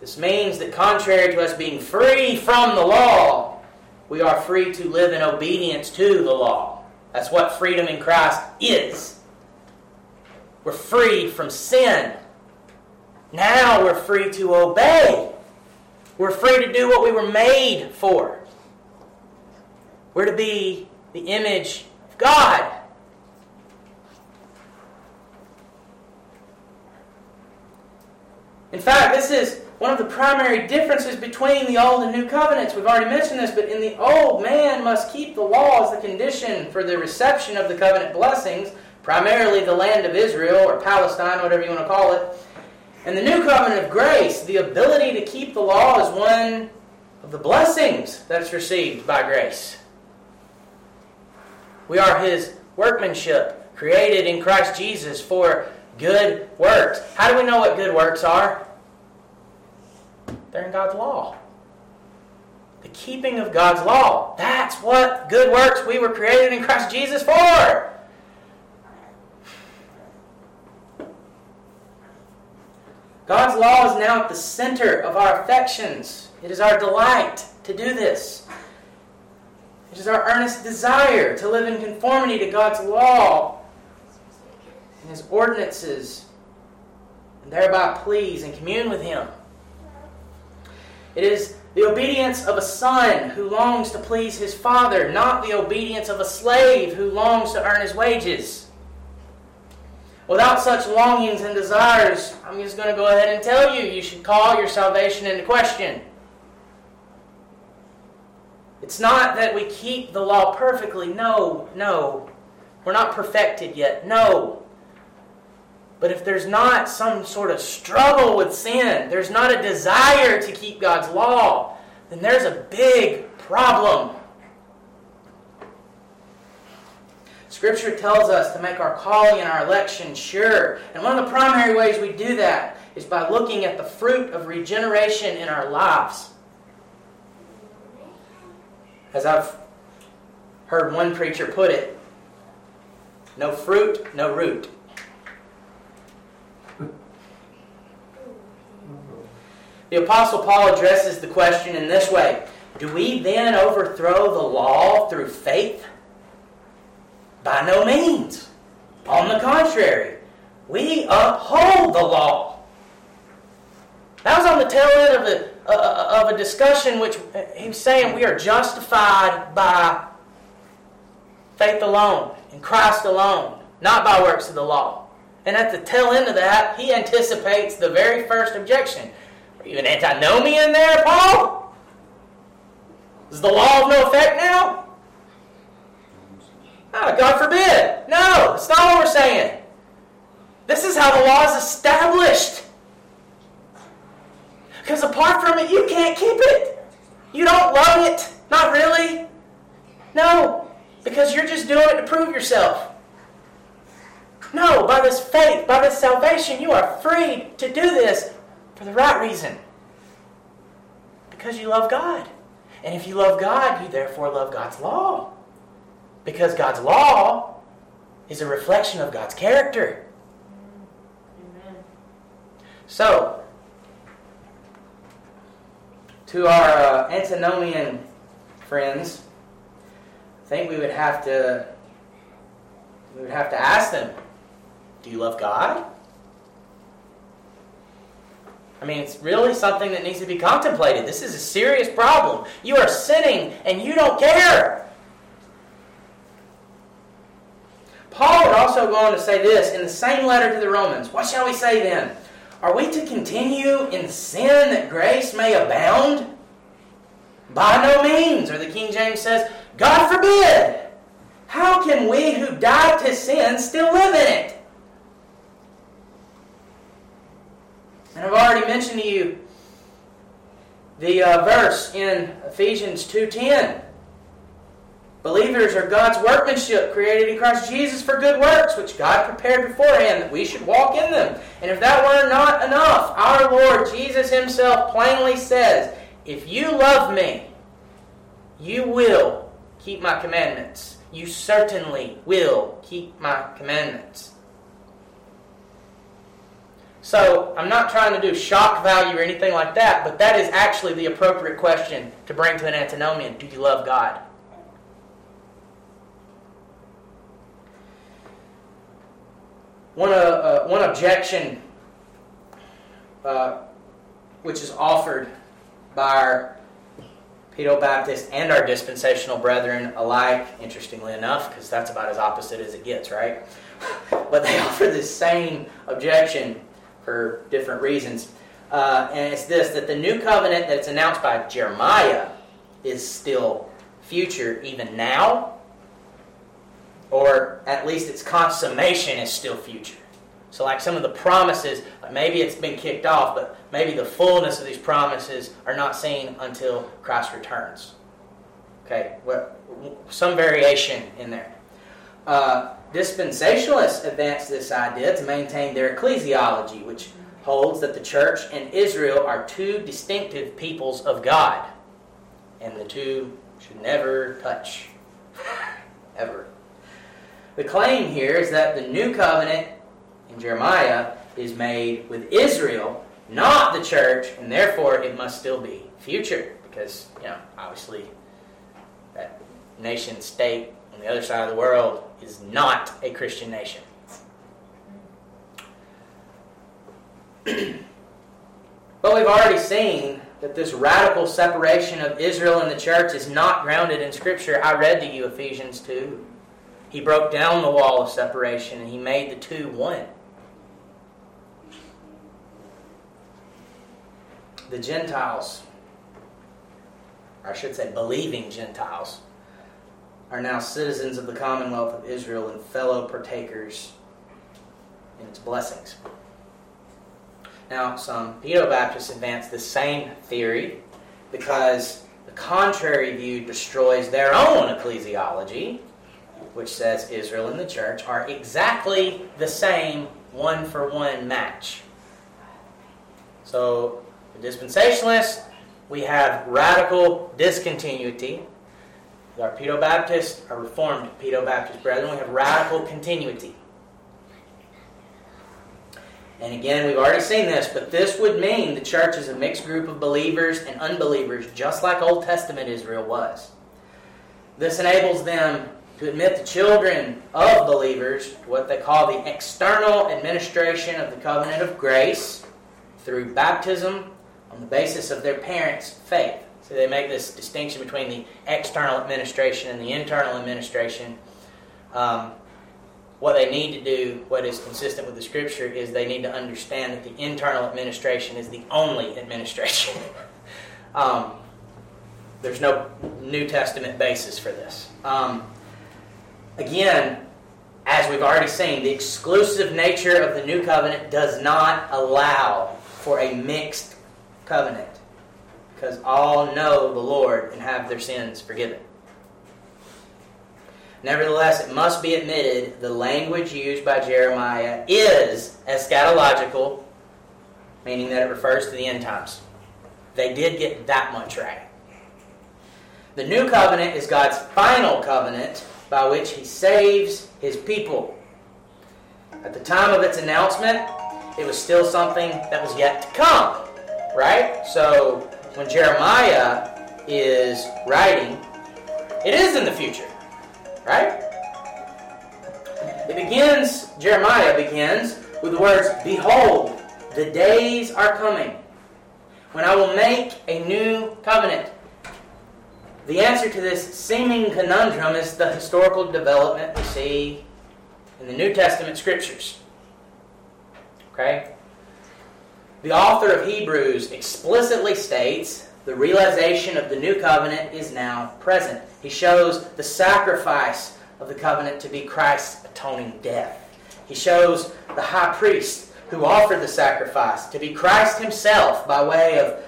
S1: This means that, contrary to us being free from the law, we are free to live in obedience to the law. That's what freedom in Christ is. We're free from sin. Now we're free to obey. We're free to do what we were made for. We're to be the image of God. In fact, this is one of the primary differences between the Old and New Covenants. We've already mentioned this, but in the Old, man must keep the law as the condition for the reception of the covenant blessings, primarily the land of Israel or Palestine, whatever you want to call it. And the New Covenant of grace, the ability to keep the law is one of the blessings that's received by grace. We are His workmanship, created in Christ Jesus for good works. How do we know what good works are? They're in God's law. The keeping of God's law. That's what good works we were created in Christ Jesus for. God's law is now at the center of our affections. It is our delight to do this. It is our earnest desire to live in conformity to God's law and His ordinances. and thereby please and commune with Him. It is the obedience of a son who longs to please his father, not the obedience of a slave who longs to earn his wages. Without such longings and desires, I'm just going to go ahead and tell you, you should call your salvation into question. It's not that we keep the law perfectly. No, no. We're not perfected yet. No. But if there's not some sort of struggle with sin, there's not a desire to keep God's law, then there's a big problem. Scripture tells us to make our calling and our election sure. And one of the primary ways we do that is by looking at the fruit of regeneration in our lives. As I've heard one preacher put it, no fruit, no root. The Apostle Paul addresses the question in this way Do we then overthrow the law through faith? By no means. On the contrary, we uphold the law. That was on the tail end of a, uh, of a discussion which he was saying we are justified by faith alone, in Christ alone, not by works of the law. And at the tail end of that, he anticipates the very first objection. Are you an antinomian there, Paul? Is the law of no effect now? Oh, God forbid. No, it's not what we're saying. This is how the law is established. Because apart from it, you can't keep it. You don't love it. Not really. No, because you're just doing it to prove yourself. No, by this faith, by this salvation, you are free to do this for the right reason. Because you love God. And if you love God, you therefore love God's law. Because God's law is a reflection of God's character. Amen. So, to our uh, antinomian friends, I think we would have to we would have to ask them, do you love God? I mean, it's really something that needs to be contemplated. This is a serious problem. You are sinning and you don't care. Paul would also go on to say this in the same letter to the Romans. What shall we say then? Are we to continue in sin that grace may abound? By no means. Or the King James says, God forbid. How can we who died to sin still live in it? And I've already mentioned to you the uh, verse in Ephesians 2.10 Believers are God's workmanship created in Christ Jesus for good works, which God prepared beforehand that we should walk in them. And if that were not enough, our Lord Jesus Himself plainly says, If you love me, you will keep my commandments. You certainly will keep my commandments. So, I'm not trying to do shock value or anything like that, but that is actually the appropriate question to bring to an antinomian. Do you love God? One, uh, uh, one objection uh, which is offered by our Pedo Baptist and our dispensational brethren alike, interestingly enough, because that's about as opposite as it gets, right? but they offer this same objection for different reasons. Uh, and it's this that the new covenant that's announced by Jeremiah is still future even now or at least its consummation is still future. So, like some of the promises, maybe it's been kicked off, but maybe the fullness of these promises are not seen until Christ returns. Okay, well, some variation in there. Uh, dispensationalists advance this idea to maintain their ecclesiology, which holds that the church and Israel are two distinctive peoples of God, and the two should never touch, ever. The claim here is that the new covenant in Jeremiah is made with Israel, not the church, and therefore it must still be future because, you know, obviously that nation state on the other side of the world is not a Christian nation. but we've already seen that this radical separation of Israel and the church is not grounded in Scripture. I read to you Ephesians 2. He broke down the wall of separation and he made the two one. The Gentiles, or I should say believing Gentiles, are now citizens of the Commonwealth of Israel and fellow partakers in its blessings. Now, some Pedo Baptists advance the same theory because the contrary view destroys their own ecclesiology, which says Israel and the church are exactly the same one for one match. So, the dispensationalists, we have radical discontinuity. Our Pedo Baptist, our Reformed Pedo Baptist brethren, we have radical continuity. And again, we've already seen this, but this would mean the church is a mixed group of believers and unbelievers, just like Old Testament Israel was. This enables them to admit the children of believers to what they call the external administration of the covenant of grace through baptism on the basis of their parents' faith. So they make this distinction between the external administration and the internal administration. Um, what they need to do, what is consistent with the scripture, is they need to understand that the internal administration is the only administration. um, there's no New Testament basis for this. Um, again, as we've already seen, the exclusive nature of the new covenant does not allow for a mixed covenant because all know the Lord and have their sins forgiven. Nevertheless, it must be admitted the language used by Jeremiah is eschatological, meaning that it refers to the end times. They did get that much right. The new covenant is God's final covenant by which he saves his people. At the time of its announcement, it was still something that was yet to come, right? So when Jeremiah is writing, it is in the future. Right? It begins, Jeremiah begins with the words, Behold, the days are coming when I will make a new covenant. The answer to this seeming conundrum is the historical development we see in the New Testament scriptures. Okay? The author of Hebrews explicitly states the realization of the new covenant is now present. He shows the sacrifice of the covenant to be Christ's atoning death. He shows the high priest who offered the sacrifice to be Christ himself by way of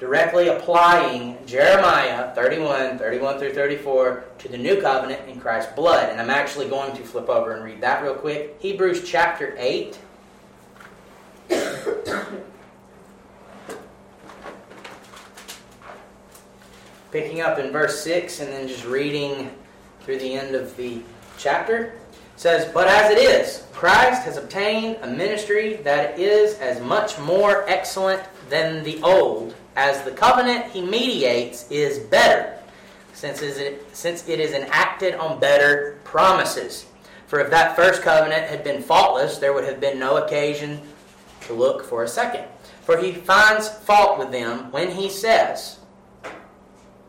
S1: directly applying Jeremiah 31, 31 through 34 to the new covenant in Christ's blood. And I'm actually going to flip over and read that real quick. Hebrews chapter 8. Picking up in verse 6 and then just reading through the end of the chapter. says, But as it is, Christ has obtained a ministry that is as much more excellent than the old, as the covenant he mediates is better, it, since it is enacted on better promises. For if that first covenant had been faultless, there would have been no occasion to look for a second. For he finds fault with them when he says,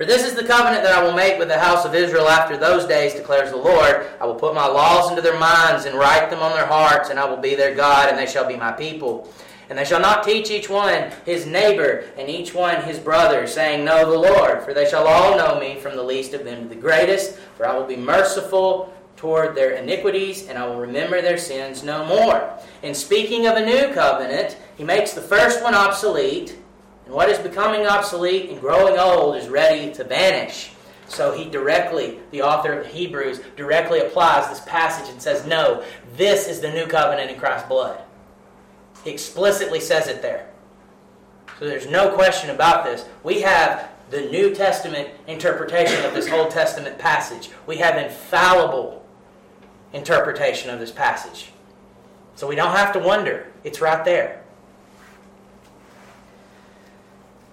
S1: For this is the covenant that I will make with the house of Israel after those days, declares the Lord. I will put my laws into their minds and write them on their hearts, and I will be their God, and they shall be my people. And they shall not teach each one his neighbor and each one his brother, saying, Know the Lord, for they shall all know me, from the least of them to the greatest. For I will be merciful toward their iniquities, and I will remember their sins no more. In speaking of a new covenant, he makes the first one obsolete and what is becoming obsolete and growing old is ready to vanish. So he directly, the author of Hebrews, directly applies this passage and says, No, this is the new covenant in Christ's blood. He explicitly says it there. So there's no question about this. We have the New Testament interpretation of this Old Testament passage. We have infallible interpretation of this passage. So we don't have to wonder, it's right there.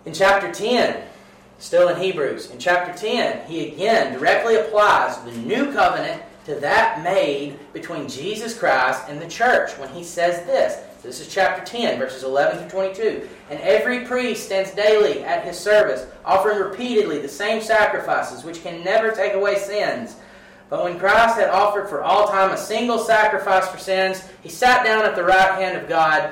S1: In chapter 10, still in Hebrews, in chapter 10, he again directly applies the new covenant to that made between Jesus Christ and the church when he says this. This is chapter 10, verses 11 through 22. And every priest stands daily at his service, offering repeatedly the same sacrifices, which can never take away sins. But when Christ had offered for all time a single sacrifice for sins, he sat down at the right hand of God,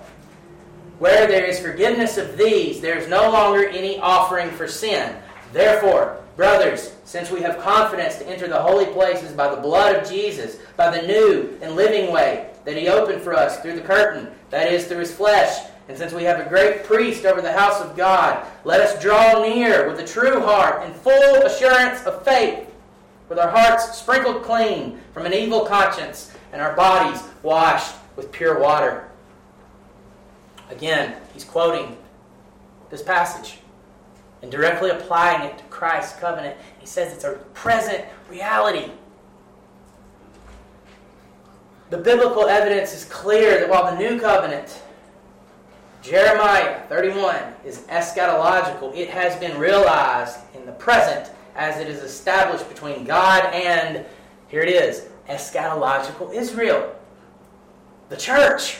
S1: Where there is forgiveness of these, there is no longer any offering for sin. Therefore, brothers, since we have confidence to enter the holy places by the blood of Jesus, by the new and living way that he opened for us through the curtain, that is, through his flesh, and since we have a great priest over the house of God, let us draw near with a true heart and full assurance of faith with our hearts sprinkled clean from an evil conscience and our bodies washed with pure water. Again, he's quoting this passage and directly applying it to Christ's covenant. He says it's a present reality. The biblical evidence is clear that while the new covenant, Jeremiah 31, is eschatological, it has been realized in the present as it is established between God and, here it is, eschatological Israel, the church.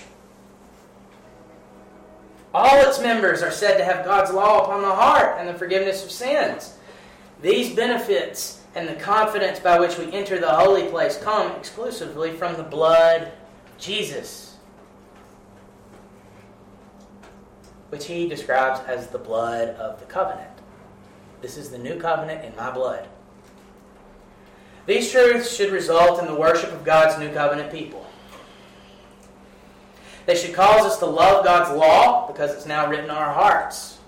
S1: All its members are said to have God's law upon the heart and the forgiveness of sins. These benefits and the confidence by which we enter the holy place come exclusively from the blood Jesus, which he describes as the blood of the covenant. This is the new covenant in my blood. These truths should result in the worship of God's new covenant people. They should cause us to love God's law because it's now written in our hearts.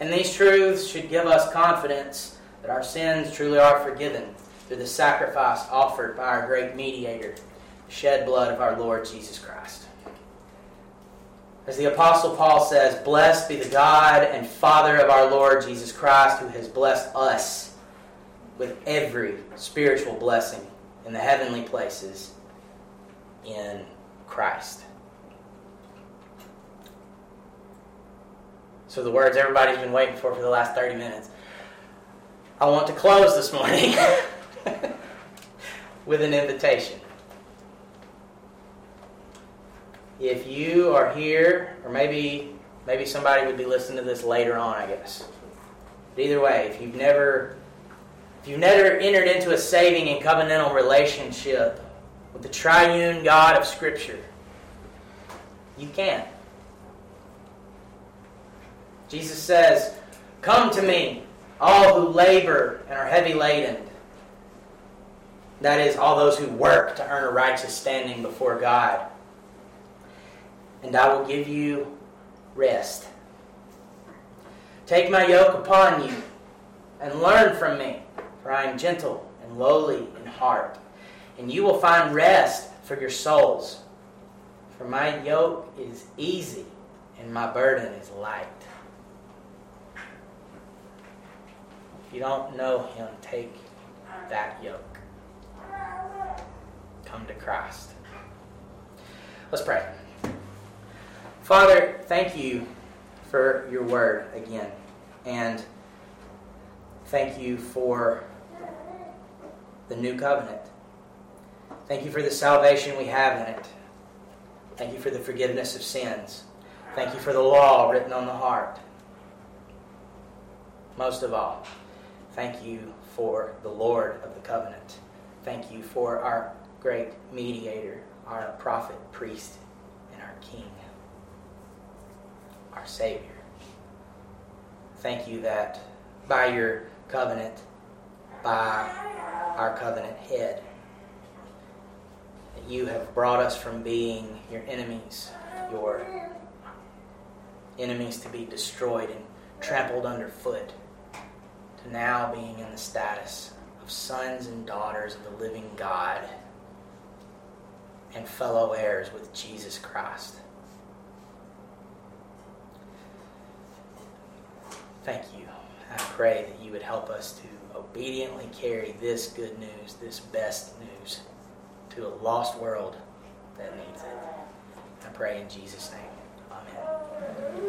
S1: And these truths should give us confidence that our sins truly are forgiven through the sacrifice offered by our great mediator, the shed blood of our Lord Jesus Christ. As the Apostle Paul says, Blessed be the God and Father of our Lord Jesus Christ, who has blessed us with every spiritual blessing in the heavenly places in Christ. So, the words everybody's been waiting for for the last 30 minutes. I want to close this morning with an invitation. if you are here, or maybe maybe somebody would be listening to this later on, I guess. But either way, if you've never if you've never entered into a saving and covenantal relationship with the triune God of Scripture, you can. Jesus says, Come to me, all who labor and are heavy laden. That is, all those who work to earn a righteous standing before God and I will give you rest. Take my yoke upon you and learn from me, for I am gentle and lowly in heart, and you will find rest for your souls. For my yoke is easy and my burden is light. If you don't know him, take that yoke. Come to Christ. Let's pray. Father, thank you for your word again. And thank you for the new covenant. Thank you for the salvation we have in it. Thank you for the forgiveness of sins. Thank you for the law written on the heart. Most of all, thank you for the Lord of the covenant. Thank you for our great mediator, our prophet, priest, and our king our Savior. Thank you that by your covenant, by our covenant head, you have brought us from being your enemies, your enemies to be destroyed and trampled underfoot, to now being in the status of sons and daughters of the living God and fellow heirs with Jesus Christ. Thank you. I pray that you would help us to obediently carry this good news, this best news, to a lost world that needs it. I pray in Jesus' name. Amen.